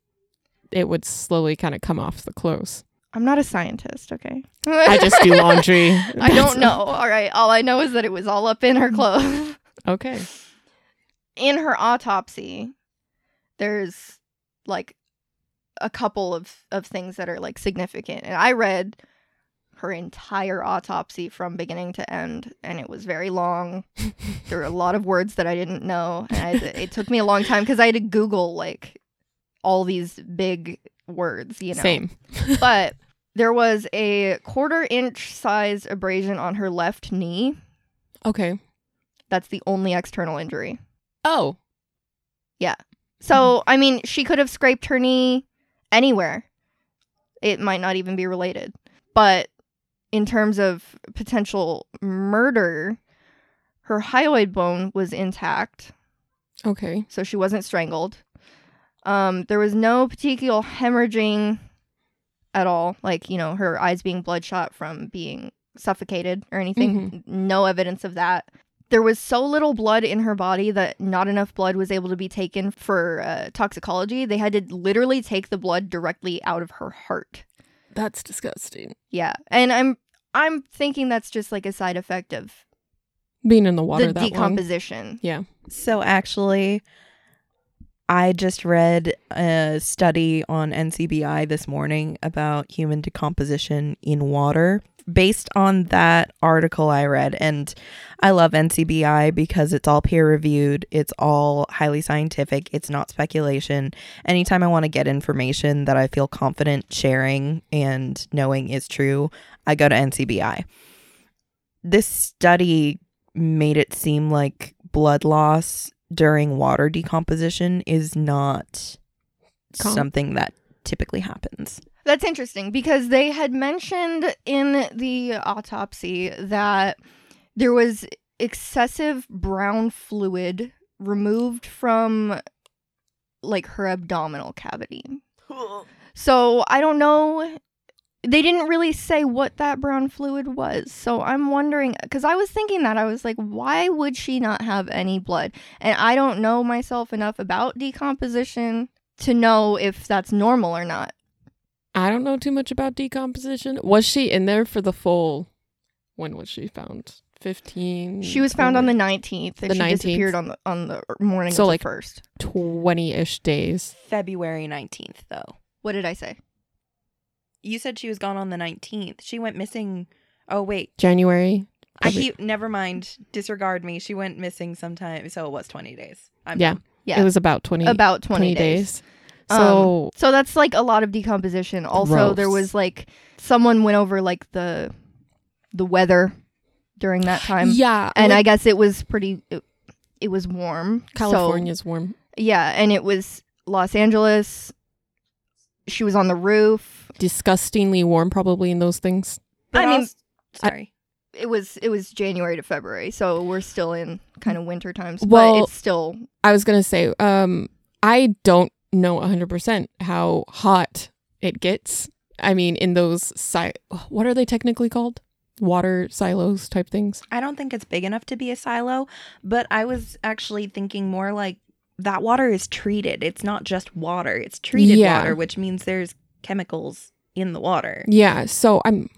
it would slowly kind of come off the clothes.
I'm not a scientist, okay?
I just do [laughs] laundry.
I don't know. All right, all I know is that it was all up in her clothes. [laughs]
Okay.
in her autopsy, there's like a couple of, of things that are like significant. And I read her entire autopsy from beginning to end, and it was very long. [laughs] there were a lot of words that I didn't know. And I, it took me a long time because I had to Google like all these big words, you know.
Same. [laughs]
But there was a quarter inch size abrasion on her left knee.
Okay.
That's the only external injury.
Oh.
Yeah so, mm-hmm. I mean, she could have scraped her knee anywhere. It might not even be related. But in terms of potential murder, her hyoid bone was intact,
Okay.
so she wasn't strangled. Um, there was no petechial hemorrhaging at all, like, you know, her eyes being bloodshot from being suffocated or anything. No evidence of that. there was so little blood in her body that not enough blood was able to be taken for uh, toxicology. They had to literally take the blood directly out of her heart.
That's disgusting.
Yeah, and I'm I'm thinking that's just like a side effect of
Being in the water
the
that long.
decomposition.
Yeah.
So actually, I just read a study on NCBI this morning about human decomposition in water. Based on that article I read, and I love NCBI because it's all peer reviewed, it's all highly scientific, it's not speculation. Anytime I want to get information that I feel confident sharing and knowing is true, I go to NCBI. This study made it seem like blood loss during water decomposition is not
Com-
something that typically happens.
That's interesting because they had mentioned in the autopsy that there was excessive brown fluid removed from like her abdominal cavity. So I don't know. They didn't really say what that brown fluid was. So I'm wondering because I was thinking that I was like, why would she not have any blood? And I don't know myself enough about decomposition to know if that's normal or not.
I don't know too much about decomposition. Was she in there for the full? When was she found? Fifteen.
She was found on the 19th and
The
she
19th.
disappeared on the on the morning
So,
of
like-
the first.
twenty-ish days.
February 19th, though.
What did I say?
You said she was gone on the 19th. She went missing. Oh, wait.
January.
I keep, never mind. Disregard me. She went missing sometime. So it was 20 days. I'm
Yeah.
dumb.
Yeah.
It was about twenty.
About 20,
20
days.
days. So
Um, so that's like a lot of decomposition. Also, there was like someone went over like the the weather during that time.
yeah,
And I guess it was pretty it, it was warm. So-
California's warm.
yeah, and it was Los Angeles. She was on the roof.
Disgustingly warm, probably in those things.
But
I mean-
also- sorry.
It was it was January to February, so we're still in kind of winter times,
Well-
but it's still
I was gonna say, um, I don't know hundred percent how hot it gets. I mean, in those si- what are they technically called? Water silos type things.
I don't think it's big enough to be a silo, but I was actually thinking more like that water is treated. It's not just water, it's treated
Yeah.
water, which means there's chemicals in the water.
Yeah, so I'm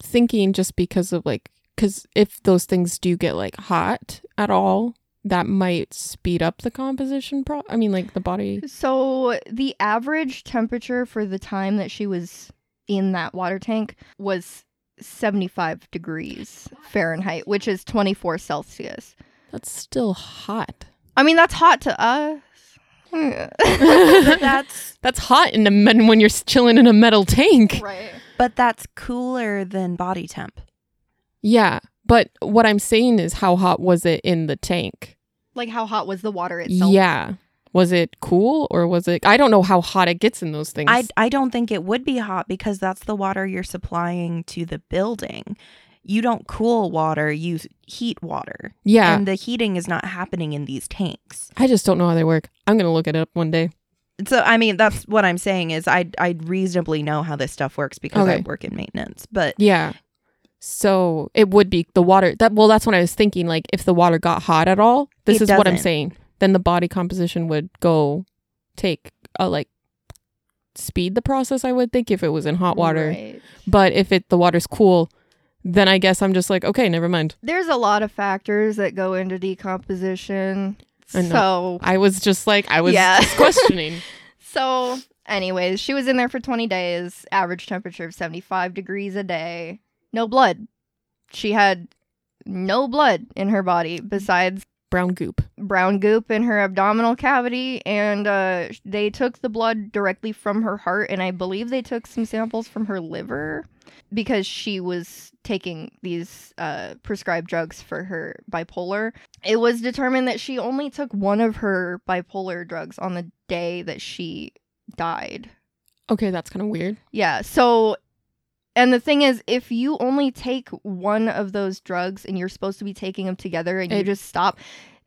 thinking just because of like, because if those things do get like hot at all, that might speed up the composition. Pro- I mean, like the body.
So the average temperature for the time that she was in that water tank was 75 degrees Fahrenheit, which is 24 Celsius.
That's still hot.
I mean, that's hot to us. [laughs]
That's
That's hot in a men when you're chilling in a metal tank.
right.
but that's cooler than body temp.
Yeah, but what I'm saying is, how hot was it in the tank?
Like how hot was the water itself?
Yeah. Was it cool or was it? I don't know how hot it gets in those things.
I, I don't think it would be hot because that's the water you're supplying to the building. You don't cool water, you heat water.
yeah.
And the heating is not happening in these tanks.
I just don't know how they work. I'm gonna look it up one day.
So I mean that's what I'm saying is I I reasonably know how this stuff works because I work in maintenance. But
Yeah. So it would be the water. That well, that's what I was thinking. Like if the water got hot at all, this
It
is what I'm
doesn't.
saying. Then the body composition would go take a like speed the process. I would think if it was in hot water.
Right.
But if it the water's cool, then I guess I'm just like okay, never mind.
There's a lot of factors that go into decomposition.
I.
So,
I was just like I was
Yeah.
just questioning. [laughs]
so anyways, she was in there for 20 days, average temperature of 75 degrees a day. No blood. She had no blood in her body besides
Brown goop.
brown goop in her abdominal cavity and uh, they took the blood directly from her heart and i believe they took some samples from her liver because she was taking these uh, prescribed drugs for her bipolar it was determined that she only took one of her bipolar drugs on the day that she died
Okay, that's kind of weird.
yeah so and the thing is if you only take one of those drugs and you're supposed to be taking them together and you just stop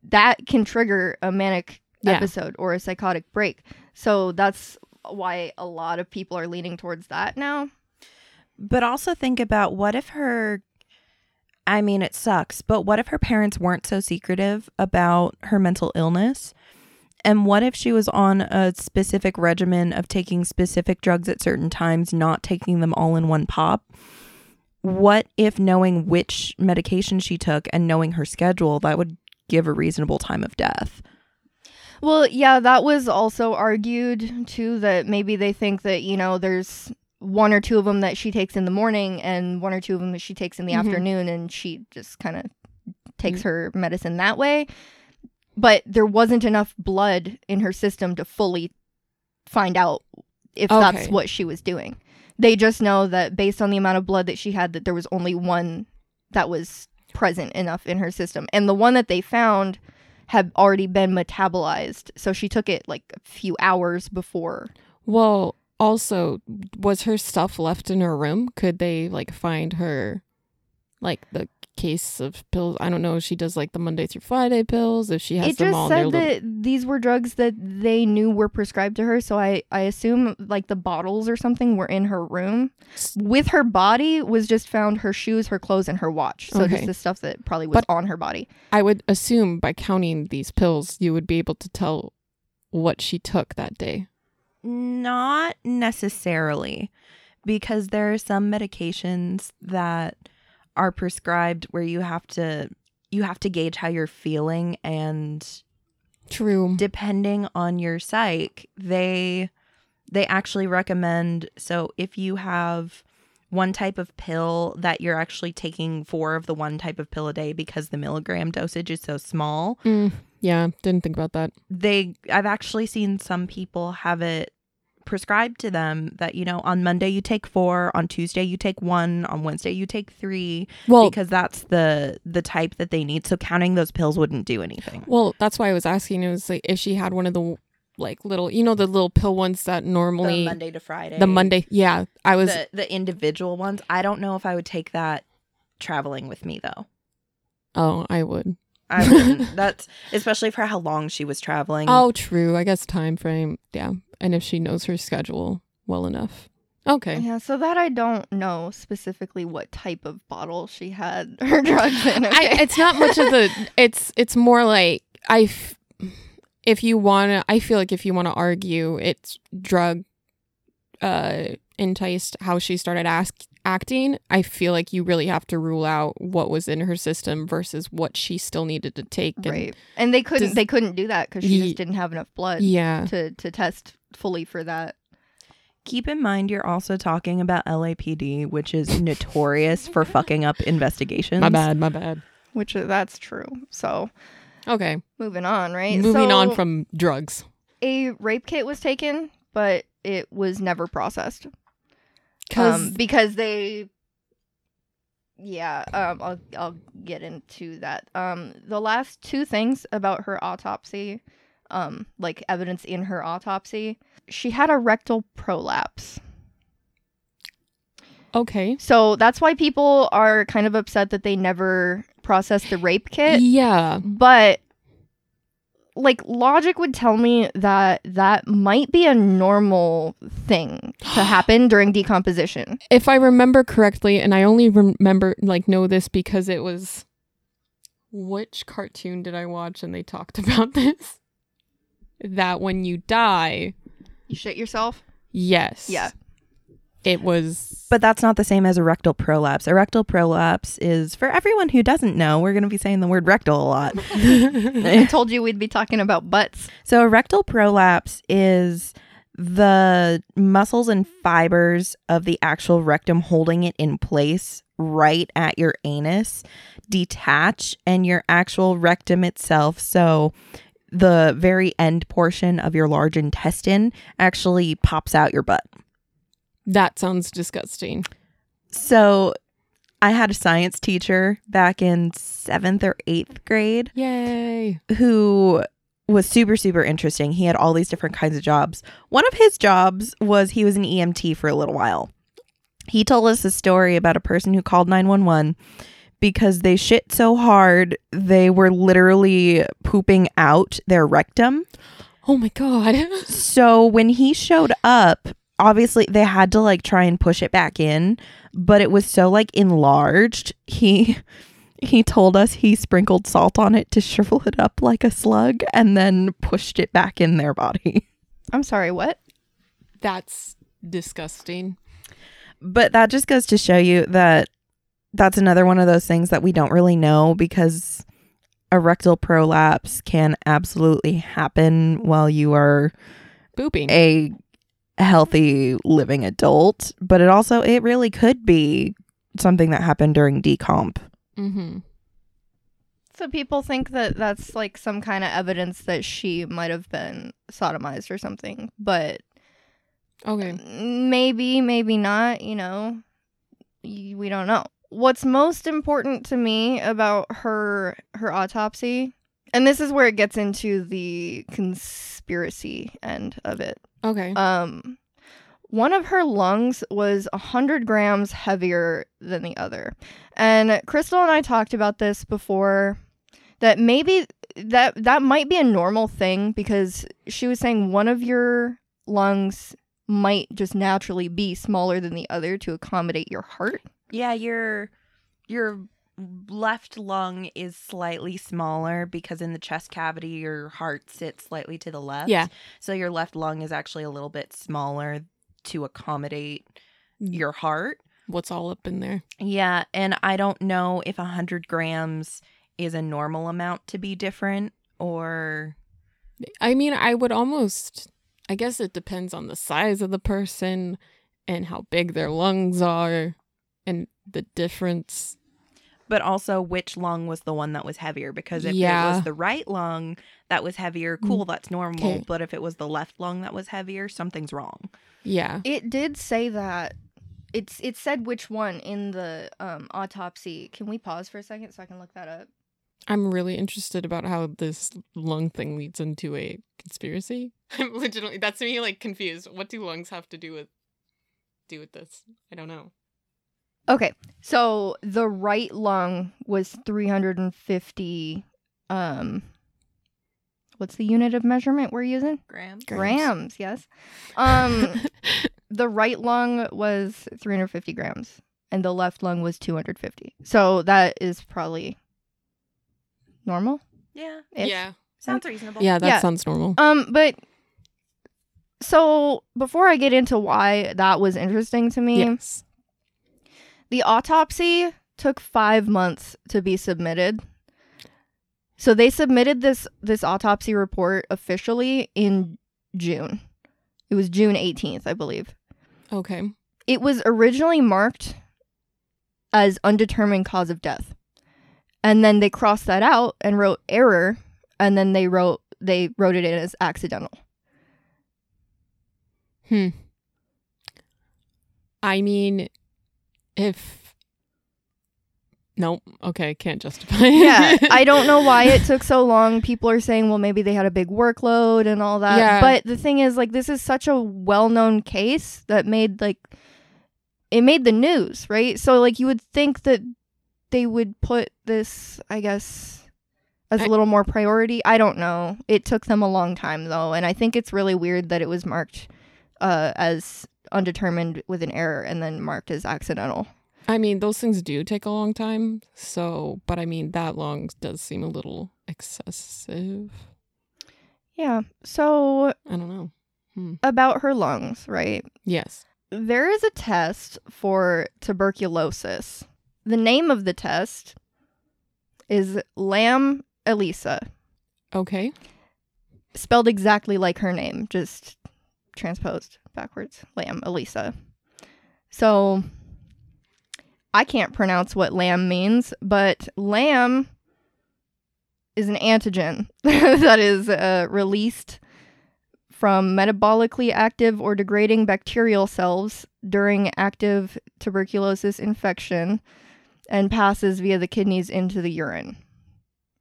that can trigger a manic
Yeah.
episode or a psychotic break so that's why a lot of people are leaning towards that now
but also think about what if her I mean, it sucks, but what if her parents weren't so secretive about her mental illness? And what if she was on a specific regimen of taking specific drugs at certain times, not taking them all in one pop? What if knowing which medication she took and knowing her schedule, that would give a reasonable time of death?
Well, yeah, that was also argued too that maybe they think that, you know, there's one or two of them that she takes in the morning and one or two of them that she takes in the
Mhm.
afternoon and she just kind of takes her medicine that way. But there wasn't enough blood in her system to fully find out if that's what she was doing. They just know that based on the amount of blood that she had that there was only one that was present enough in her system. And the one that they found had already been metabolized. So she took it like a few hours before.
Well, also, was her stuff left in her room? Could they like find her, like the case of pills? I don't know. if She does like the Monday through Friday pills. If she has
it
them
just
all in their
said
little.
that these were drugs that they knew were prescribed to her. So I, I assume like the bottles or something were in her room. With her body was just found her shoes, her clothes, and her watch. So
Okay.
just the stuff that probably was
But-
on her body.
I would assume by counting these pills, you would be able to tell what she took that day.
Not necessarily, because there are some medications that are prescribed where you have to you have to gauge how you're feeling and
True.
depending on your psych, they they actually recommend so if you have one type of pill that you're actually taking four of the one type of pill a day because the milligram dosage is so small,
Mm, yeah, didn't think about that.
they I've actually seen some people have it prescribed to them that you know on Monday you take 4, on Tuesday you take 1, on Wednesday you take 3
Well,
because that's the the type that they need. So counting those pills wouldn't do anything.
well, that's why I was asking. It was like if she had one of the like little, you know, the little pill ones that normally
the Monday to Friday.
the Monday. Yeah, I was.
the the individual ones. I don't know if I would take that traveling with me though.
oh, I would.
I wouldn't. That's especially for how long she was traveling. [laughs]
Oh, true. I guess time frame. Yeah, and if she knows her schedule well enough. Okay.
Yeah, so that I don't know specifically what type of bottle she had [laughs] her drugs in.
I, it's not much of the. [laughs] It's it's more like I. f- If you want to, I feel like if you want to argue, it's drug uh enticed how she started ask, acting. I feel like you really have to rule out what was in her system versus what she still needed to take. and-
right. And they couldn't
Does-
they couldn't do that because she
Ye-
just didn't have enough blood
Yeah.
to to test fully for that.
Keep in mind you're also talking about LAPD, which is notorious for fucking up investigations.
My bad. My bad.
Which uh, that's true. So
Okay.
moving on, right?
Moving on from drugs.
a rape kit was taken, but it was never processed.
Because
um, because they yeah um I'll, I'll get into that um the last two things about her autopsy um like evidence in her autopsy she had a rectal prolapse
okay.
so that's why people are kind of upset that they never processed the rape kit
Yeah.
but like logic would tell me that that might be a normal thing to [gasps] happen during decomposition
if I remember correctly, and I only remember like know this because it was which cartoon did I watch and they talked [laughs] about this? That when you die,
you shit yourself
yes,
Yeah.
It was.
But that's not the same as a rectal prolapse. A rectal prolapse is for everyone who doesn't know, we're going to be saying the word rectal a lot. [laughs]
I told you we'd be talking about butts.
So, a rectal prolapse is the muscles and fibers of the actual rectum holding it in place right at your anus detach, and your actual rectum itself. So, the very end portion of your large intestine actually pops out your butt.
That sounds disgusting.
So, I had a science teacher back in seventh or eighth grade
Yay!
who was super super interesting. He had all these different kinds of jobs. One of his jobs was he was an EMT for a little while. He told us a story about a person who called 911 because they shit so hard they were literally pooping out their rectum.
Oh my god! [laughs]
So when he showed up, obviously they had to like try and push it back in, but it was so like enlarged. He He told us he sprinkled salt on it to shrivel it up like a slug and then pushed it back in their body.
I'm sorry, what?
That's disgusting.
But that just goes to show you that that's another one of those things that we don't really know because a rectal prolapse can absolutely happen while you are
Booping.
a healthy living adult, but it also it really could be something that happened during decomp.
mm-hmm.
So people think that that's like some kind of evidence that she might have been sodomized or something, but
Okay.
maybe, maybe not, you know. We don't know. What's most important to me about her her autopsy, and this is where it gets into the conspiracy end of it.
Okay.
Um one of her lungs was 100 grams heavier than the other. And Crystal and I talked about this before that maybe that that might be a normal thing because she was saying one of your lungs might just naturally be smaller than the other to accommodate your heart.
Yeah, your your left lung is slightly smaller because in the chest cavity your heart sits slightly to the left.
Yeah.
So your left lung is actually a little bit smaller to accommodate mm. your heart.
What's all up in there?
Yeah, and I don't know if a 100 grams is a normal amount to be different or
I mean, I would almost. I guess it depends on the size of the person and how big their lungs are and the difference.
But also which lung was the one that was heavier because if it was the right lung that was heavier cool that's normal
Okay.
but if it was the left lung that was heavier something's wrong
Yeah.
It did say that it's it said which one in the um autopsy. Can we pause for a second so I can look that up?
I'm really interested about how this lung thing leads into a conspiracy. [laughs] I'm legitimately that's me like confused. What do lungs have to do with do with this? I don't know.
Okay, so the right lung was 350. Um, what's the unit of measurement we're using?
Grams.
Grams, yes. Um, [laughs] the right lung was 350 grams, and the left lung was 250. So that is probably normal.
yeah
Ish.
yeah.
sounds reasonable
Yeah, that
Yeah.
sounds normal.
Um, but so before I get into why that was interesting to me,
yes.
The autopsy took five months to be submitted. So they submitted this this autopsy report officially in June. It was June 18th, I believe.
Okay.
It was originally marked as undetermined cause of death. And then they crossed that out and wrote error and then they wrote they wrote it in as accidental.
Hmm. I mean, if nope, okay, can't justify. it.
yeah, I [laughs] don't know why it took so long. People are saying, well, maybe they had a big workload and all that.
Yeah.
But the thing is, like, this is such a well known case that made, like, it made the news, right? So, like, you would think that they would put this, I guess, as a little more priority. I don't know. It took them a long time, though. And I think it's really weird that it was marked uh, as undetermined with an error and then marked as accidental.
I mean, those things do take a long time. So, but I mean, that long does seem a little excessive.
Yeah. So,
I don't know. Hmm.
about her lungs, right?
Yes.
There is a test for tuberculosis. The name of the test is LAM ELISA,
Okay.
spelled exactly like her name, just transposed backwards. LAM ELISA. So I can't pronounce what LAM means, but LAM is an antigen [laughs] that is uh, released from metabolically active or degrading bacterial cells during active tuberculosis infection and passes via the kidneys into the urine.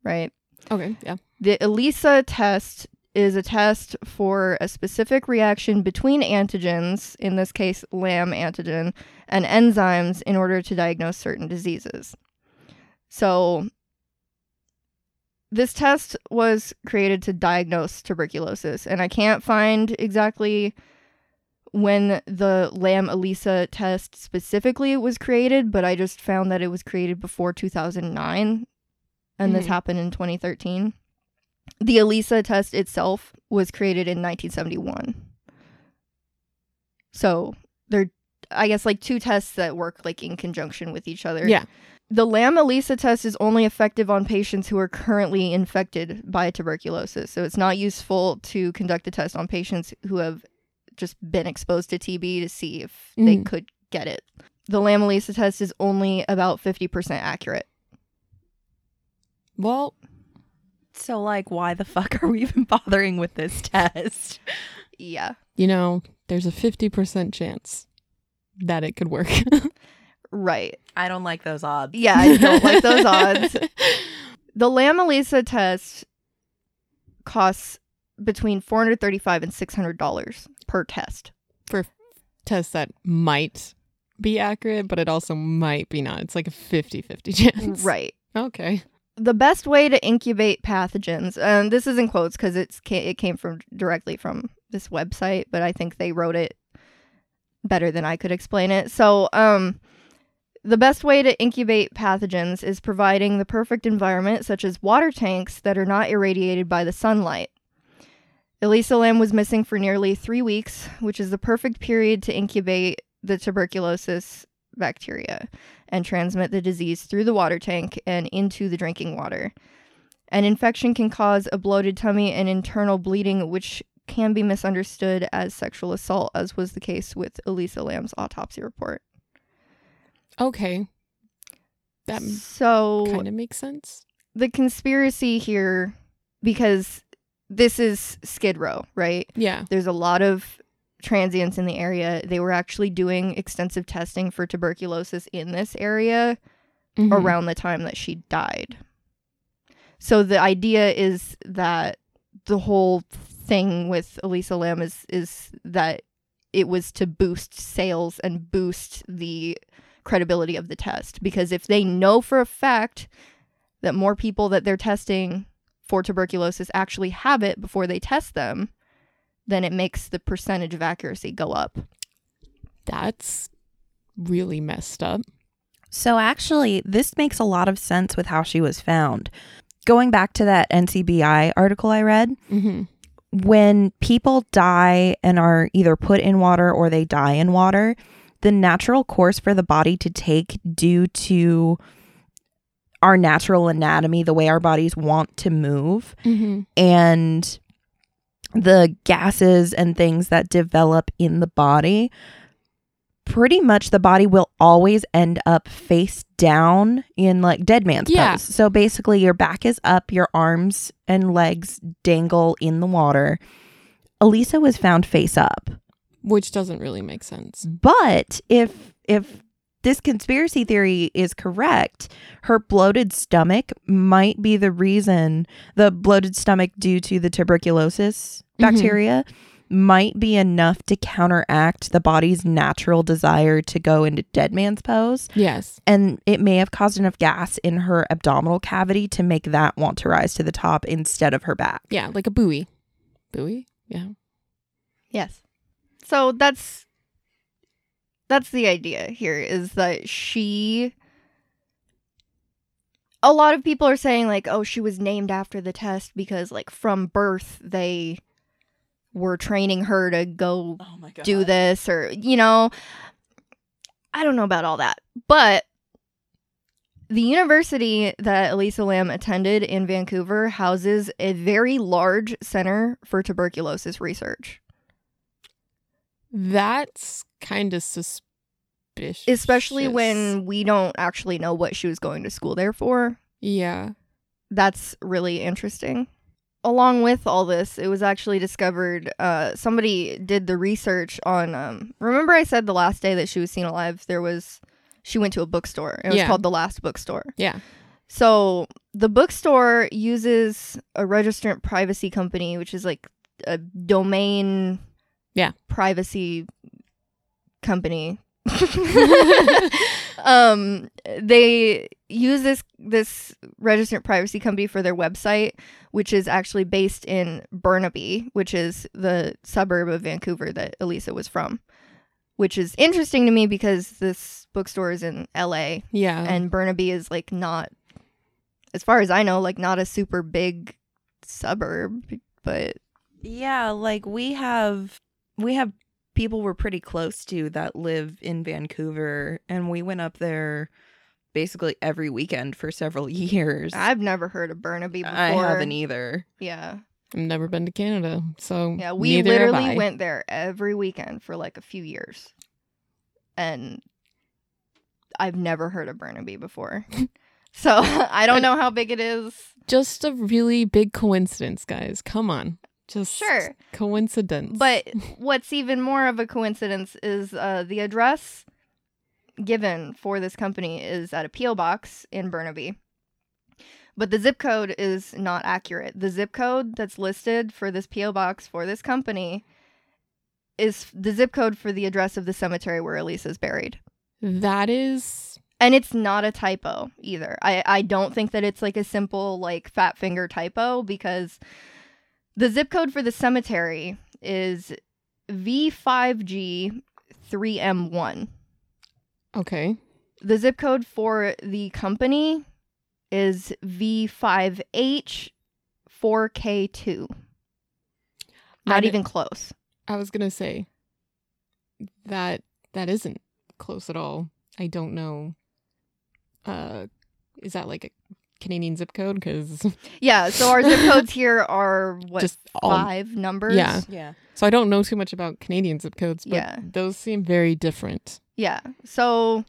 Right?
Okay. Yeah.
The ELISA test is a test for a specific reaction between antigens, in this case, LAM antigen, and enzymes in order to diagnose certain diseases. So, this test was created to diagnose tuberculosis, and I can't find exactly when the LAM ELISA test specifically was created, but I just found that it was created before 2009 and this
Mhm.
happened in 2013. The ELISA test itself was created in 1971. So they're, I guess, like two tests that work like in conjunction with each other.
Yeah.
The LAM ELISA test is only effective on patients who are currently infected by tuberculosis. So it's not useful to conduct the test on patients who have just been exposed to TB to see if they
Mhm.
could get it. The LAM ELISA test is only about 50% accurate.
Well,
So, like, why the fuck are we even [laughs] bothering with this test?
Yeah.
you know, there's a 50% chance that it could work. [laughs]
Right.
I don't like those odds.
Yeah, I don't like those odds. [laughs] The LAM ELISA test costs between 435 and $600 per test.
For tests that might be accurate, but it also might be not. It's like a 50 50 chance.
Right.
Okay.
The best way to incubate pathogens and this is in quotes because it's it came from directly from this website but i think they wrote it better than i could explain it. So um the best way to incubate pathogens is providing the perfect environment such as water tanks that are not irradiated by the sunlight. Elisa Lam was missing for nearly three weeks which is the perfect period to incubate the tuberculosis bacteria and transmit the disease through the water tank and into the drinking water. An infection can cause a bloated tummy and internal bleeding, which can be misunderstood as sexual assault, as was the case with Elisa Lam's autopsy report.
Okay. That
so
kind of makes sense.
the conspiracy here, because this is Skid Row, right?
Yeah.
There's a lot of transients in the area. They were actually doing extensive testing for tuberculosis in this area.
Mhm.
around the time that she died. So the idea is that the whole thing with Elisa Lam is is that it was to boost sales and boost the credibility of the test because if they know for a fact that more people that they're testing for tuberculosis actually have it before they test them, then it makes the percentage of accuracy go up.
That's really messed up.
So, actually, this makes a lot of sense with how she was found. Going back to that NCBI article I read,
Mm-hmm.
when people die and are either put in water or they die in water, the natural course for the body to take due to our natural anatomy, the way our bodies want to move,
Mm-hmm.
and the gases and things that develop in the body, pretty much the body will always end up face down in like dead man's
Yeah.
pose. So basically, your back is up, your arms and legs dangle in the water. Elisa was found face up.
Which doesn't really make sense.
But if if this conspiracy theory is correct, her bloated stomach might be the reason the bloated stomach due to the tuberculosis
Mhm.
bacteria might be enough to counteract the body's natural desire to go into dead man's pose
Yes.
and it may have caused enough gas in her abdominal cavity to make that want to rise to the top instead of her back.
Yeah, like a buoy. Buoy? Yeah.
Yes. So that's that's the idea here is that she a lot of people are saying like oh she was named after the test because like from birth they were training her to go
Oh
do this or you know I don't know about all that. But the university that Elisa Lam attended in Vancouver houses a very large center for tuberculosis research.
That's kind of suspicious.
especially when we don't actually know what she was going to school there for.
Yeah.
That's really interesting. Along with all this, it was actually discovered. Uh, somebody did the research on. Um, remember, I said the last day that she was seen alive, there was she went to a bookstore. It was
Yeah.
called the Last Bookstore.
Yeah.
So the bookstore uses a registrant privacy company, which is like a domain
Yeah.
privacy company. [laughs] um they use this this registered privacy company for their website, which is actually based in Burnaby, which is the suburb of Vancouver that Elisa was from. Which is interesting to me because this bookstore is in LA
Yeah.
and Burnaby is like not as far as I know, like not a super big suburb, but
Yeah, like we have we have people we're pretty close to that live in Vancouver and we went up there basically every weekend for several [laughs] years.
I've never heard of Burnaby before.
I haven't either.
Yeah.
I've never been to Canada, so
Yeah, we
neither have
literally
I.
went there every weekend for like a few years. And I've never heard of Burnaby before. [laughs] so [laughs] I don't know how big it is.
Just a really big coincidence, guys. Come on, just
Sure.
coincidence.
But [laughs] what's even more of a coincidence is uh, the address given for this company is at a P.O. box in Burnaby. But the zip code is not accurate. The zip code that's listed for this P.O. box for this company is the zip code for the address of the cemetery where Elise is buried.
that is
And it's not a typo either. I, I don't think that it's like a simple like fat finger typo because the zip code for the cemetery is V5G3M1.
okay.
The zip code for the company is V5H4K2. Not even close.
I was gonna say that that isn't close at all. I don't know. Uh, is that like a Canadian zip code? Because [laughs]
Yeah, so our zip codes here are what
just all.
five numbers?
Yeah.
Yeah.
So I don't know too much about Canadian zip codes, but
Yeah.
those seem very different.
Yeah. So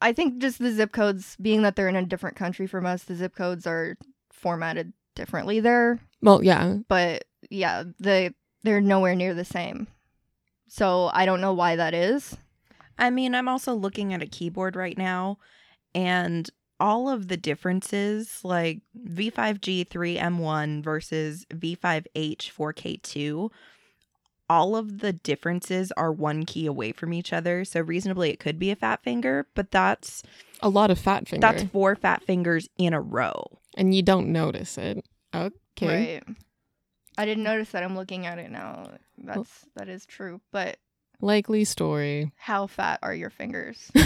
I think just the zip codes, being that they're in a different country from us, the zip codes are formatted differently there.
Well, yeah,
But yeah, they they're nowhere near the same. So I don't know why that is.
I mean, I'm also looking at a keyboard right now and all of the differences like V5G3M1 versus V5H4K2 all of the differences are one key away from each other so reasonably it could be a fat finger but that's
a lot of fat finger,
that's four fat fingers in a row
and you don't notice it. Okay.
Right. I didn't notice that. I'm looking at it now. That's that is true. But
Likely story.
how fat are your fingers? [laughs]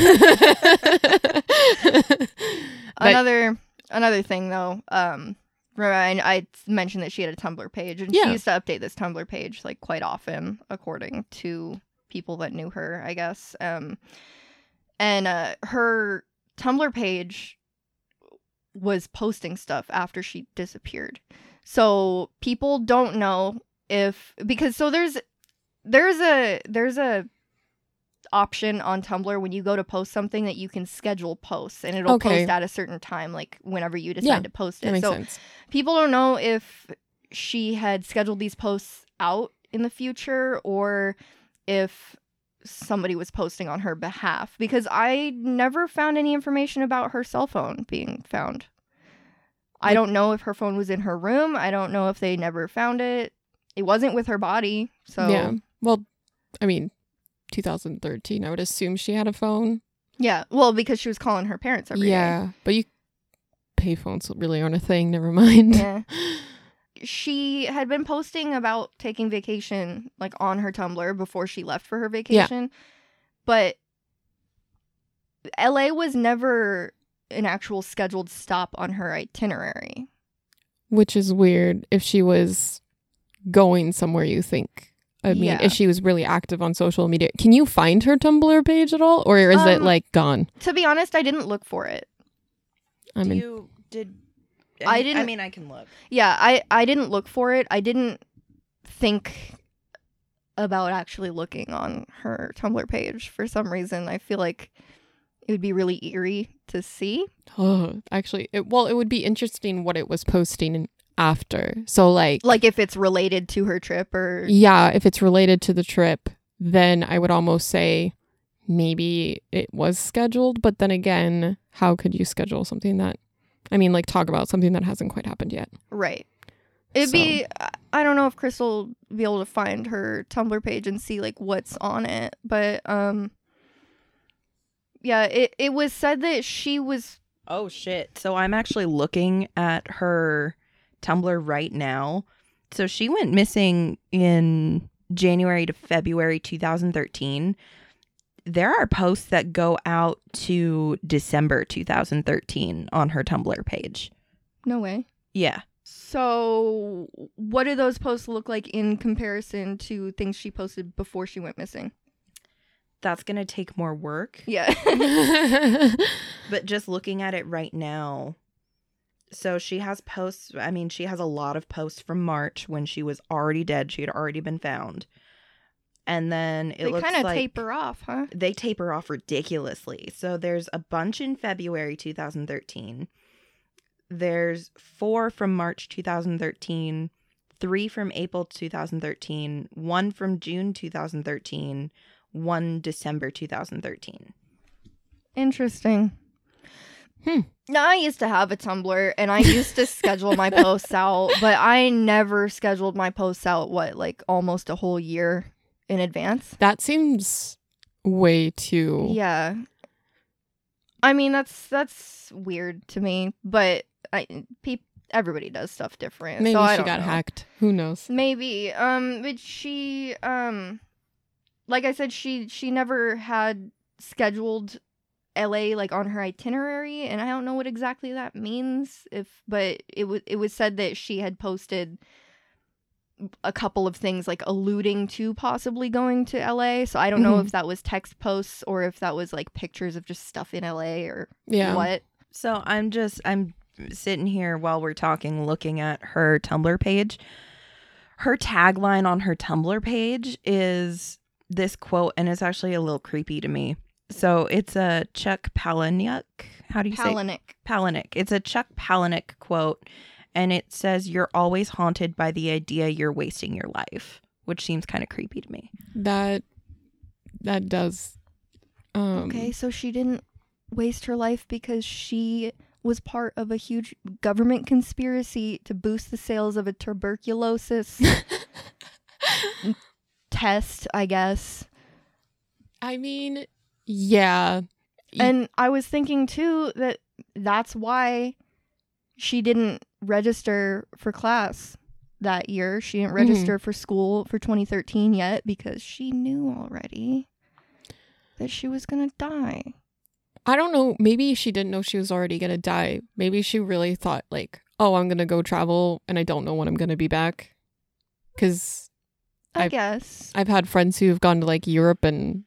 Another another thing though um remember I, I mentioned that she had a tumblr page and she used to update this tumblr page like quite often according to people that knew her i guess um and uh her tumblr page was posting stuff after she disappeared so people don't know if because so there's there's a there's a option on Tumblr when you go to post something that you can schedule posts and it'll
Okay.
post at a certain time, like whenever you decide
Yeah,
to post it. So
sense.
people don't know if she had scheduled these posts out in the future or if somebody was posting on her behalf because I never found any information about her cell phone being found. I don't know if her phone was in her room. I don't know if they never found it. It wasn't with her body. So
Yeah. Well, I mean, 2013. I would assume she had a phone.
Yeah, well, because she was calling her parents every day.
yeah, but you payphones really aren't a thing. Never mind.
Yeah. [laughs] She had been posting about taking vacation like on her Tumblr before she left for her vacation. But LA was never an actual scheduled stop on her itinerary.
Which is weird if she was going somewhere you think. I mean,
Yeah.
if she was really active on social media. Can you find her Tumblr page at all? Or is it
Um,
like gone?
To be honest, I didn't look for it.
I mean,
you did
I
I
didn't- I
mean I can look
Yeah, I I didn't look for it. I didn't think about actually looking on her Tumblr page for some reason. I feel like it would be really eerie to see.
oh, [gasps] actually, it, well, it would be interesting what it was posting after. So, like,
Like if it's related to her trip or
yeah, if it's related to the trip, then I would almost say maybe it was scheduled. But then again, how could you schedule something that, I mean, like, talk about something that hasn't quite happened yet?
Right. It'd be I- I don't know if Crystal will be able to find her Tumblr page and see like what's on it, but um yeah, it it was said that she was
Oh shit. So I'm actually looking at her Tumblr right now. So she went missing in January to February 2013. There are posts that go out to December 2013 on her Tumblr page.
No way.
Yeah.
So, what do those posts look like in comparison to things she posted before she went missing?
That's going to take more work.
Yeah. [laughs] [laughs]
But just looking at it right now, so she has posts. I mean, she has a lot of posts from March when she was already dead. She had already been found. And then it
they
looks
kind of
like
taper off, huh?
they taper off ridiculously. So there's a bunch in February 2013. There's four from March 2013, three from April 2013, one from June 2013, one December 2013.
Interesting.
Hmm.
Now, I used to have a Tumblr and I used to schedule my posts out, but I never scheduled my posts out, what, like almost a whole year in advance?
that seems way too.
Yeah. I mean, that's that's weird to me, but I peop everybody does stuff different.
Maybe
so
she got
know.
hacked. Who knows?
Maybe. Um but she um like I said she she never had scheduled LA like on her itinerary and I don't know what exactly that means if but it was it was said that she had posted a couple of things like alluding to possibly going to LA. So I don't know if mm-hmm. that was text posts or if that was like pictures of just stuff in LA or
Yeah.
what.
So I'm just I'm sitting here while we're talking looking at her Tumblr page. Her tagline on her Tumblr page is this quote and it's actually a little creepy to me. So it's a Chuck Palahniuk. How do you say
Palahniuk.
Palahniuk? It's a Chuck Palahniuk quote and it says you're always haunted by the idea you're wasting your life, which seems kind of creepy to me.
That that does. Um,
Okay, so she didn't waste her life because she was part of a huge government conspiracy to boost the sales of a tuberculosis [laughs] test, I guess.
I mean, yeah.
And I was thinking too that that's why she didn't register for class that year. She didn't mm-hmm. register for school for 2013 yet because she knew already that she was going to die.
I don't know. Maybe she didn't know she was already gonna die. Maybe she really thought like, "Oh, I'm gonna go travel, and I don't know when I'm gonna be back." Because
I
I've-
guess.
I've had friends who have gone to like Europe and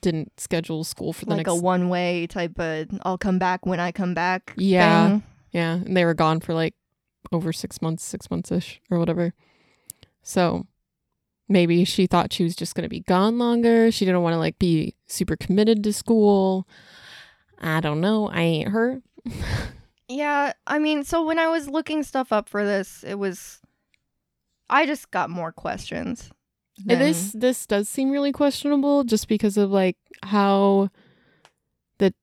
didn't schedule school for the
like
next.
a one way type of I'll come back when I come back.
Yeah.
thing.
yeah, and they were gone for like over six months, six months ish, or whatever. So maybe she thought she was just gonna be gone longer. She didn't want to like be super committed to school. I don't know. I ain't her. [laughs]
Yeah, I mean, so when I was looking stuff up for this, it was I just got more questions.
And this this does seem really questionable just because of like how the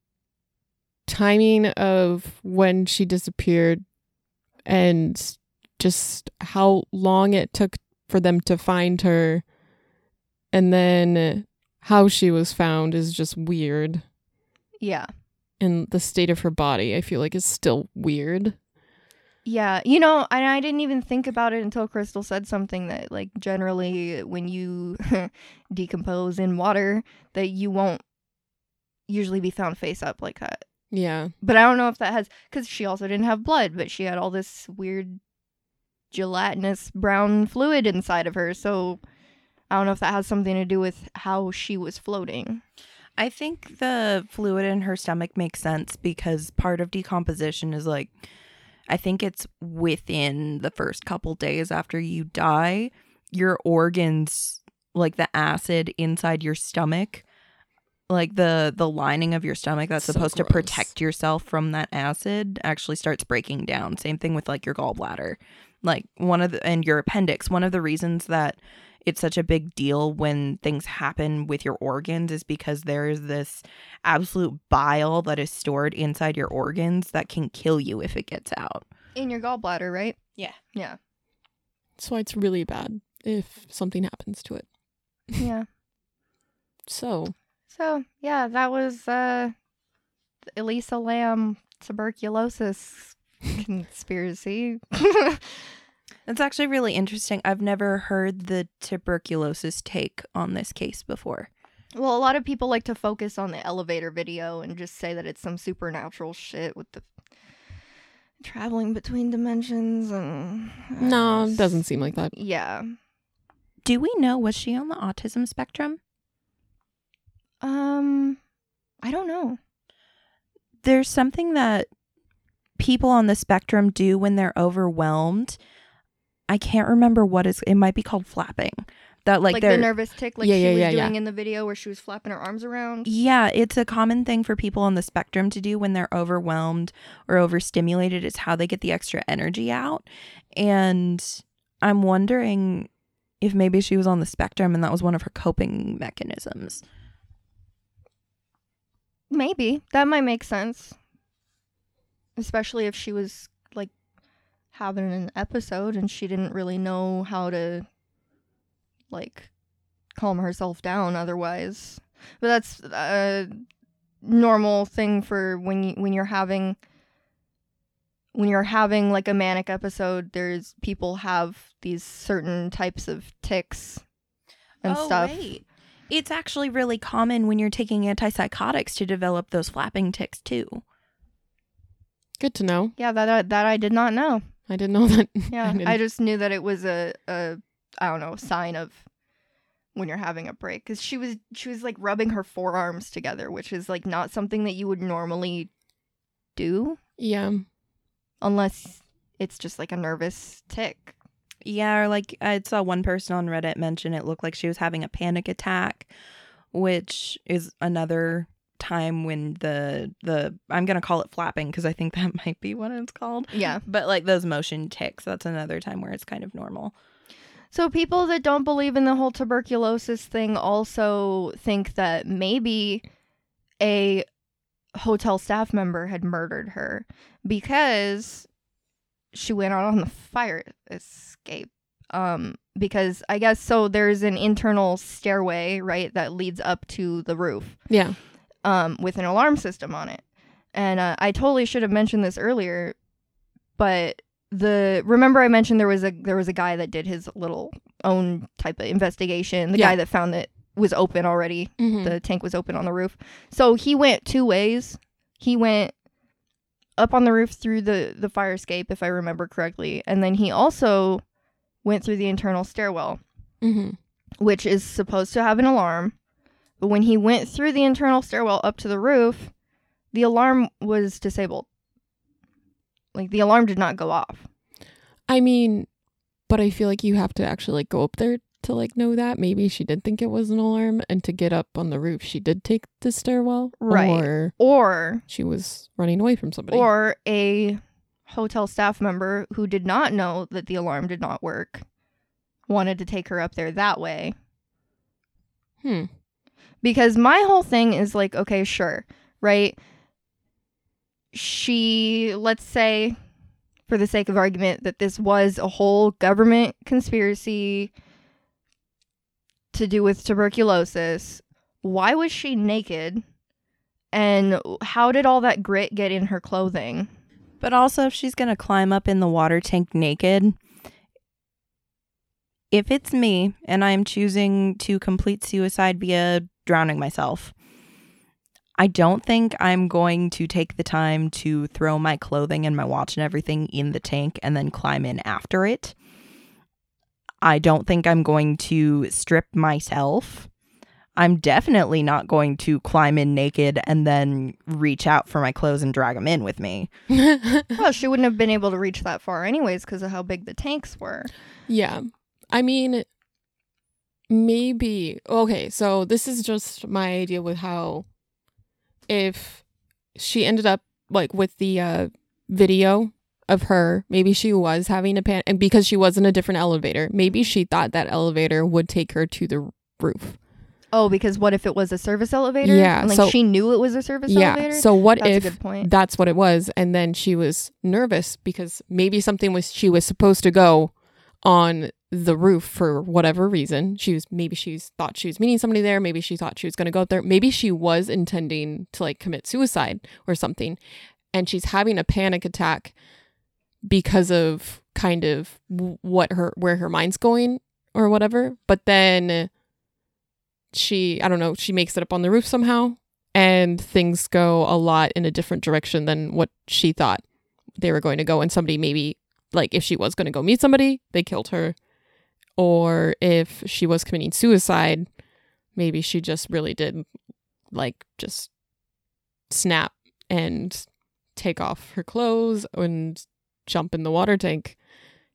timing of when she disappeared and just how long it took for them to find her and then how she was found is just weird
Yeah.
and the state of her body I feel like is still weird.
Yeah, you know, and I didn't even think about it until Crystal said something that, like, generally when you [laughs] decompose in water, that you won't usually be found face up like that.
Yeah.
But I don't know if that has, because she also didn't have blood, but she had all this weird gelatinous brown fluid inside of her. So I don't know if that has something to do with how she was floating.
I think the fluid in her stomach makes sense because part of decomposition is like, I think it's within the first couple days after you die, your organs, like the acid inside your stomach, like the the lining of your stomach that's
So
supposed to protect yourself from that acid actually starts breaking down. Same thing with like your gallbladder. Like one of the and your appendix, one of the reasons that it's such a big deal when things happen with your organs is because there is this absolute bile that is stored inside your organs that can kill you if it gets out.
In your gallbladder, right?
Yeah.
Yeah.
That's why it's really bad if something happens to it.
Yeah. [laughs]
So,
So yeah, that was uh Elisa Lam tuberculosis [laughs] conspiracy. [laughs]
That's actually really interesting. I've never heard the tuberculosis take on this case before.
well, a lot of people like to focus on the elevator video and just say that it's some supernatural shit with the traveling between dimensions and
No, it doesn't seem like that.
Yeah.
Do we know was she on the autism spectrum?
Um I don't know.
There's something that people on the spectrum do when they're overwhelmed. I can't remember what is it might be called flapping. That like,
Like, the nervous tic like
Yeah,
she
yeah,
was
yeah,
doing in the video where she was flapping her arms around.
Yeah, it's a common thing for people on the spectrum to do when they're overwhelmed or overstimulated. It's how they get the extra energy out. And I'm wondering if maybe she was on the spectrum and that was one of her coping mechanisms.
Maybe. That might make sense. Especially if she was having an episode and she didn't really know how to like calm herself down otherwise. But that's a normal thing for when you when you're having when you're having like a manic episode, there's people have these certain types of tics and oh, stuff.
Wait. It's actually really common when you're taking antipsychotics to develop those flapping tics too.
Good to know.
Yeah, that I, that I did not know.
I didn't know [laughs] that.
Yeah,
didn't-
I, just knew that it was a, a I don't know sign of when you're having a break because she was she was like rubbing her forearms together, which is like not something that you would normally do
yeah.
unless it's just like a nervous tic.
Yeah, or like I saw one person on Reddit mention it looked like she was having a panic attack, which is another time when the the I'm gonna call it flapping because I think that [laughs] might be what it's called.
Yeah.
But like those motion tics, that's another time where it's kind of normal.
So people that don't believe in the whole tuberculosis thing also think that maybe a hotel staff member had murdered her because she went out on the fire escape. Um because I guess so there's an internal stairway, right, that leads up to the roof
Yeah.
Um, with an alarm system on it. And uh, I totally should have mentioned this earlier, but the remember I mentioned there was a there was a guy that did his little own type of investigation. The
Yeah.
guy that found that was open already.
Mhm.
The tank was open on the roof. So he went two ways. He went up on the roof through the the fire escape, if I remember correctly, and then he also went through the internal stairwell
Mhm.
which is supposed to have an alarm. But when he went through the internal stairwell up to the roof, the alarm was disabled. Like the alarm did not go off.
I mean, but I feel like you have to actually like go up there to like know that. Maybe she did think it was an alarm, and to get up on the roof, she did take the stairwell,
Right.
Or
Or
she was running away from somebody.
or a hotel staff member who did not know that the alarm did not work wanted to take her up there that way.
hmm.
Because my whole thing is like, okay, sure, right? She, let's say, for the sake of argument, that this was a whole government conspiracy to do with tuberculosis. Why was she naked? And how did all that grit get in her clothing?
But also, if she's gonna climb up in the water tank naked, if it's me and I'm choosing to complete suicide via drowning myself, I don't think I'm going to take the time to throw my clothing and my watch and everything in the tank and then climb in after it. I don't think I'm going to strip myself. I'm definitely not going to climb in naked and then reach out for my clothes and drag them in with me. [laughs]
Well, she wouldn't have been able to reach that far anyways because of how big the tanks were.
Yeah. I mean, maybe. Okay, so this is just my idea with how if she ended up like with the uh, video of her, maybe she was having a panic and because she was in a different elevator, maybe she thought that elevator would take her to the roof.
Oh, because what if it was a service elevator?
Yeah,
And, like
so-
she knew it was a service elevator.
yeah.
elevator.
So what
That's
if
a good point.
that's what it was and then she was nervous because maybe something was she was supposed to go on the roof for whatever reason. She was maybe she thought she was meeting somebody there. Maybe she thought she was going to go up there. Maybe she was intending to like commit suicide or something. And she's having a panic attack because of kind of what her where her mind's going or whatever. But then she, I don't know, she makes it up on the roof somehow and things go a lot in a different direction than what she thought they were going to go. And somebody maybe like if she was going to go meet somebody, they killed her. Or if she was committing suicide, maybe she just really did like just snap and take off her clothes and jump in the water tank.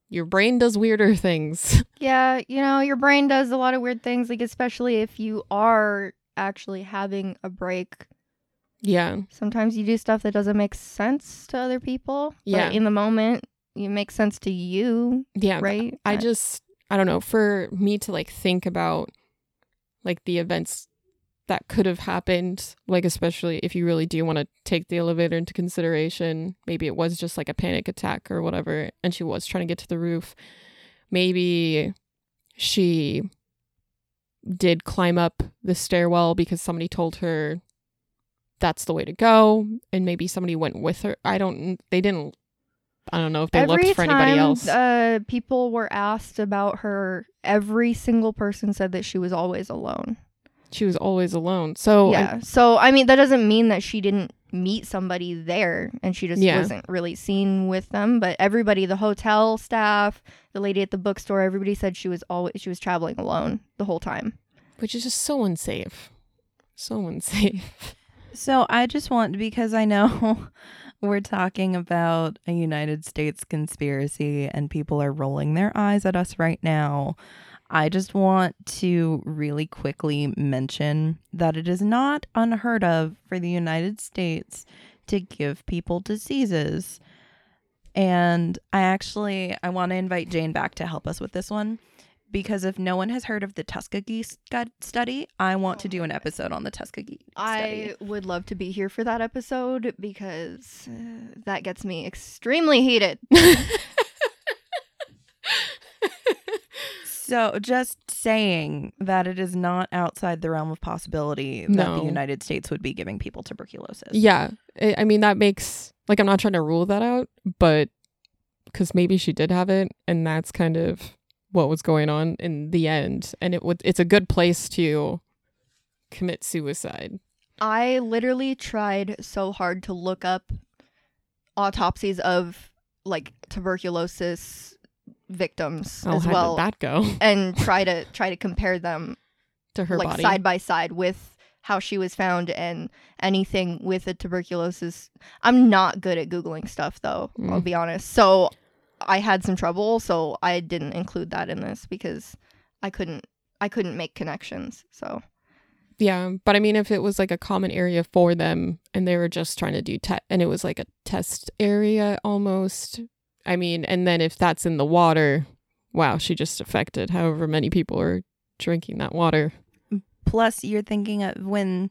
Your brain does weirder [laughs] things.
Yeah, you know, your brain does a lot of weird things, like especially if you are actually having a break.
yeah.
Sometimes you do stuff that doesn't make sense to other people.
Yeah.
But in the moment, it makes sense to you,
Yeah.
right?
I just I don't know, for me to like think about like the events that could have happened, like especially if you really do want to take the elevator into consideration, maybe it was just like a panic attack or whatever and she was trying to get to the roof. Maybe she did climb up the stairwell because somebody told her that's the way to go and maybe somebody went with her. I don't they didn't I don't know if they
every
looked for
time,
anybody else.
Uh, people were asked about her. Every single person said that she was always alone.
she was always alone. So
yeah. So I mean, that doesn't mean that she didn't meet somebody there and she just
Yeah.
wasn't really seen with them. But everybody, the hotel staff, the lady at the bookstore, everybody said she was always she was traveling alone the whole time.
which is just so unsafe. So unsafe.
So I just want because I know [laughs] we're talking about a United States conspiracy and people are rolling their eyes at us right now. I just want to really quickly mention that it is not unheard of for the United States to give people diseases. And I actually I want to invite Jane back to help us with this one because if no one has heard of the Tuskegee study, I want to do an episode on the Tuskegee study.
I would love to be here for that episode because uh, that gets me extremely heated. [laughs]
So, just saying that it is not outside the realm of possibility that the United States would be giving people tuberculosis.
yeah. I I mean, that makes, like, I'm not trying to rule that out, but because maybe she did have it, and that's kind of what was going on in the end. And it would, it's a good place to commit suicide.
I literally tried so hard to look up autopsies of like tuberculosis victims
Oh,
as well
that go [laughs]
and try to try to compare them
to her
like
body?
side by side with how she was found and anything with a tuberculosis. I'm not good at googling stuff though, I'll
Mm.
be honest. So I had some trouble, so I didn't include that in this because I couldn't I couldn't make connections. So
Yeah, but I mean, if it was like a common area for them and they were just trying to do test, and it was like a test area almost. I mean, and then if that's in the water, wow, she just affected however many people are drinking that water.
Plus, you're thinking of when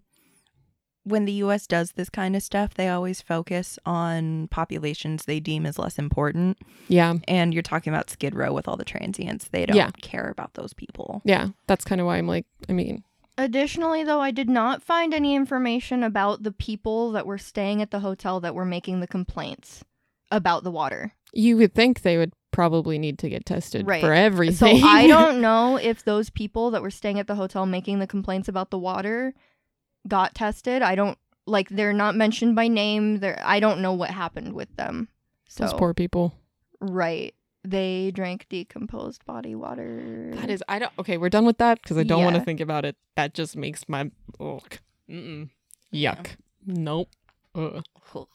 when the US does this kind of stuff, they always focus on populations they deem as less important.
Yeah,
And you're talking about Skid Row with all the transients. They don't
Yeah.
care about those people.
yeah, that's kind of why I'm like, I mean,
Additionally, though, I did not find any information about the people that were staying at the hotel that were making the complaints about the water.
you would think they would probably need to get tested
Right.
for
So
everything.
I don't [laughs] know if those people that were staying at the hotel making the complaints about the water got tested. I don't like they're not mentioned by name. They're I don't know what happened with them. So
Those poor people.
right. They drank decomposed body water.
That is, I don't. Okay, we're done with that because I don't want to think about it. That just makes my ugh. Mm-mm. yuck. Nope. Ugh. [sighs]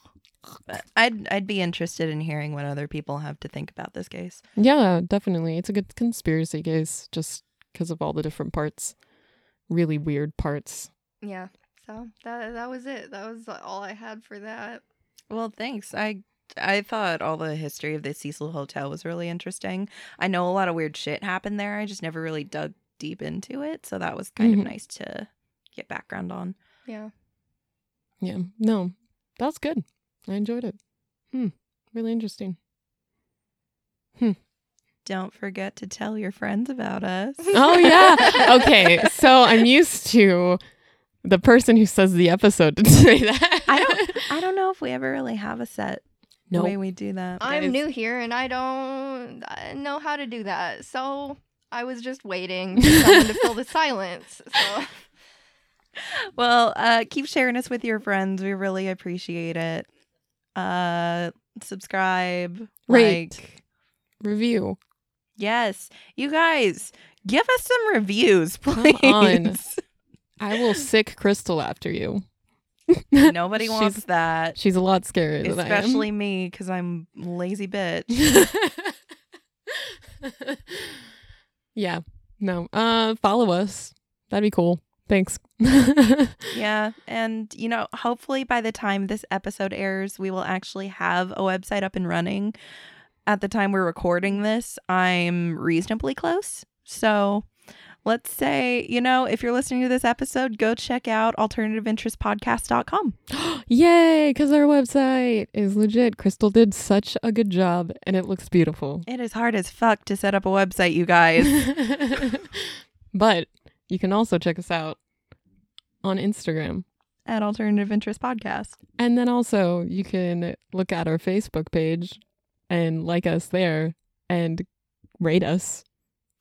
I'd I'd be interested in hearing what other people have to think about this case.
Yeah, definitely. It's a good conspiracy case just because of all the different parts. Really weird parts.
Yeah. So that that was it. That was all I had for that.
Well, thanks. I I thought all the history of the Cecil Hotel was really interesting. I know a lot of weird shit happened there. I just never really dug deep into it, so that was kind
Mhm.
of nice to get background on.
Yeah.
Yeah. No, that was good. I enjoyed it. Hmm. Really interesting.
Hmm don't forget to tell your friends about us.
Oh, yeah. [laughs] Okay. So I'm used to the person who says the episode didn't [laughs] say that.
I don't I don't know if we ever really have a set
No.
way we do that.
I'm
guys.
new here and I don't uh, know how to do that. So I was just waiting for [laughs] someone to fill the silence. So
Well, uh keep sharing us with your friends. We really appreciate it. Uh subscribe,
Rate.
like
Review.
Yes. You guys, give us some reviews,
Come
please. [laughs]
I will sic Crystal after you. [laughs]
Nobody
She's-
wants that.
She's a lot scarier than
Especially me, because I'm lazy bitch. [laughs]
Yeah. No. Uh follow us. That'd be cool. Thanks. [laughs]
yeah. And, you know, hopefully by the time this episode airs, we will actually have a website up and running. At the time we're recording this, I'm reasonably close. So let's say, you know, if you're listening to this episode, go check out alternativeinterestpodcast.com. [gasps]
Yay, because our website is legit. Crystal did such a good job and it looks beautiful.
It is hard as fuck to set up a website, you guys. [laughs]
but you can also check us out on Instagram.
at Alternative Interest Podcast.
And then also you can look at our Facebook page and like us there and rate us.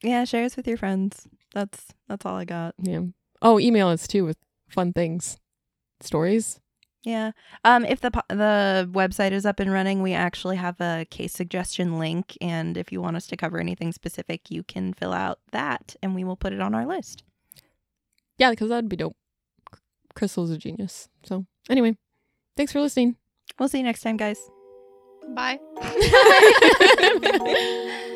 Yeah, share us with your friends. That's that's all I got.
Yeah. Oh, email us too with fun things. Stories.
Yeah. Um if the the website is up and running, we actually have a case suggestion link and if you want us to cover anything specific, you can fill out that and we will put it on our list.
Yeah, because that'd be dope. Crystal's a genius. So anyway, thanks for listening.
We'll see you next time, guys.
bye.
Bye. [laughs] [laughs]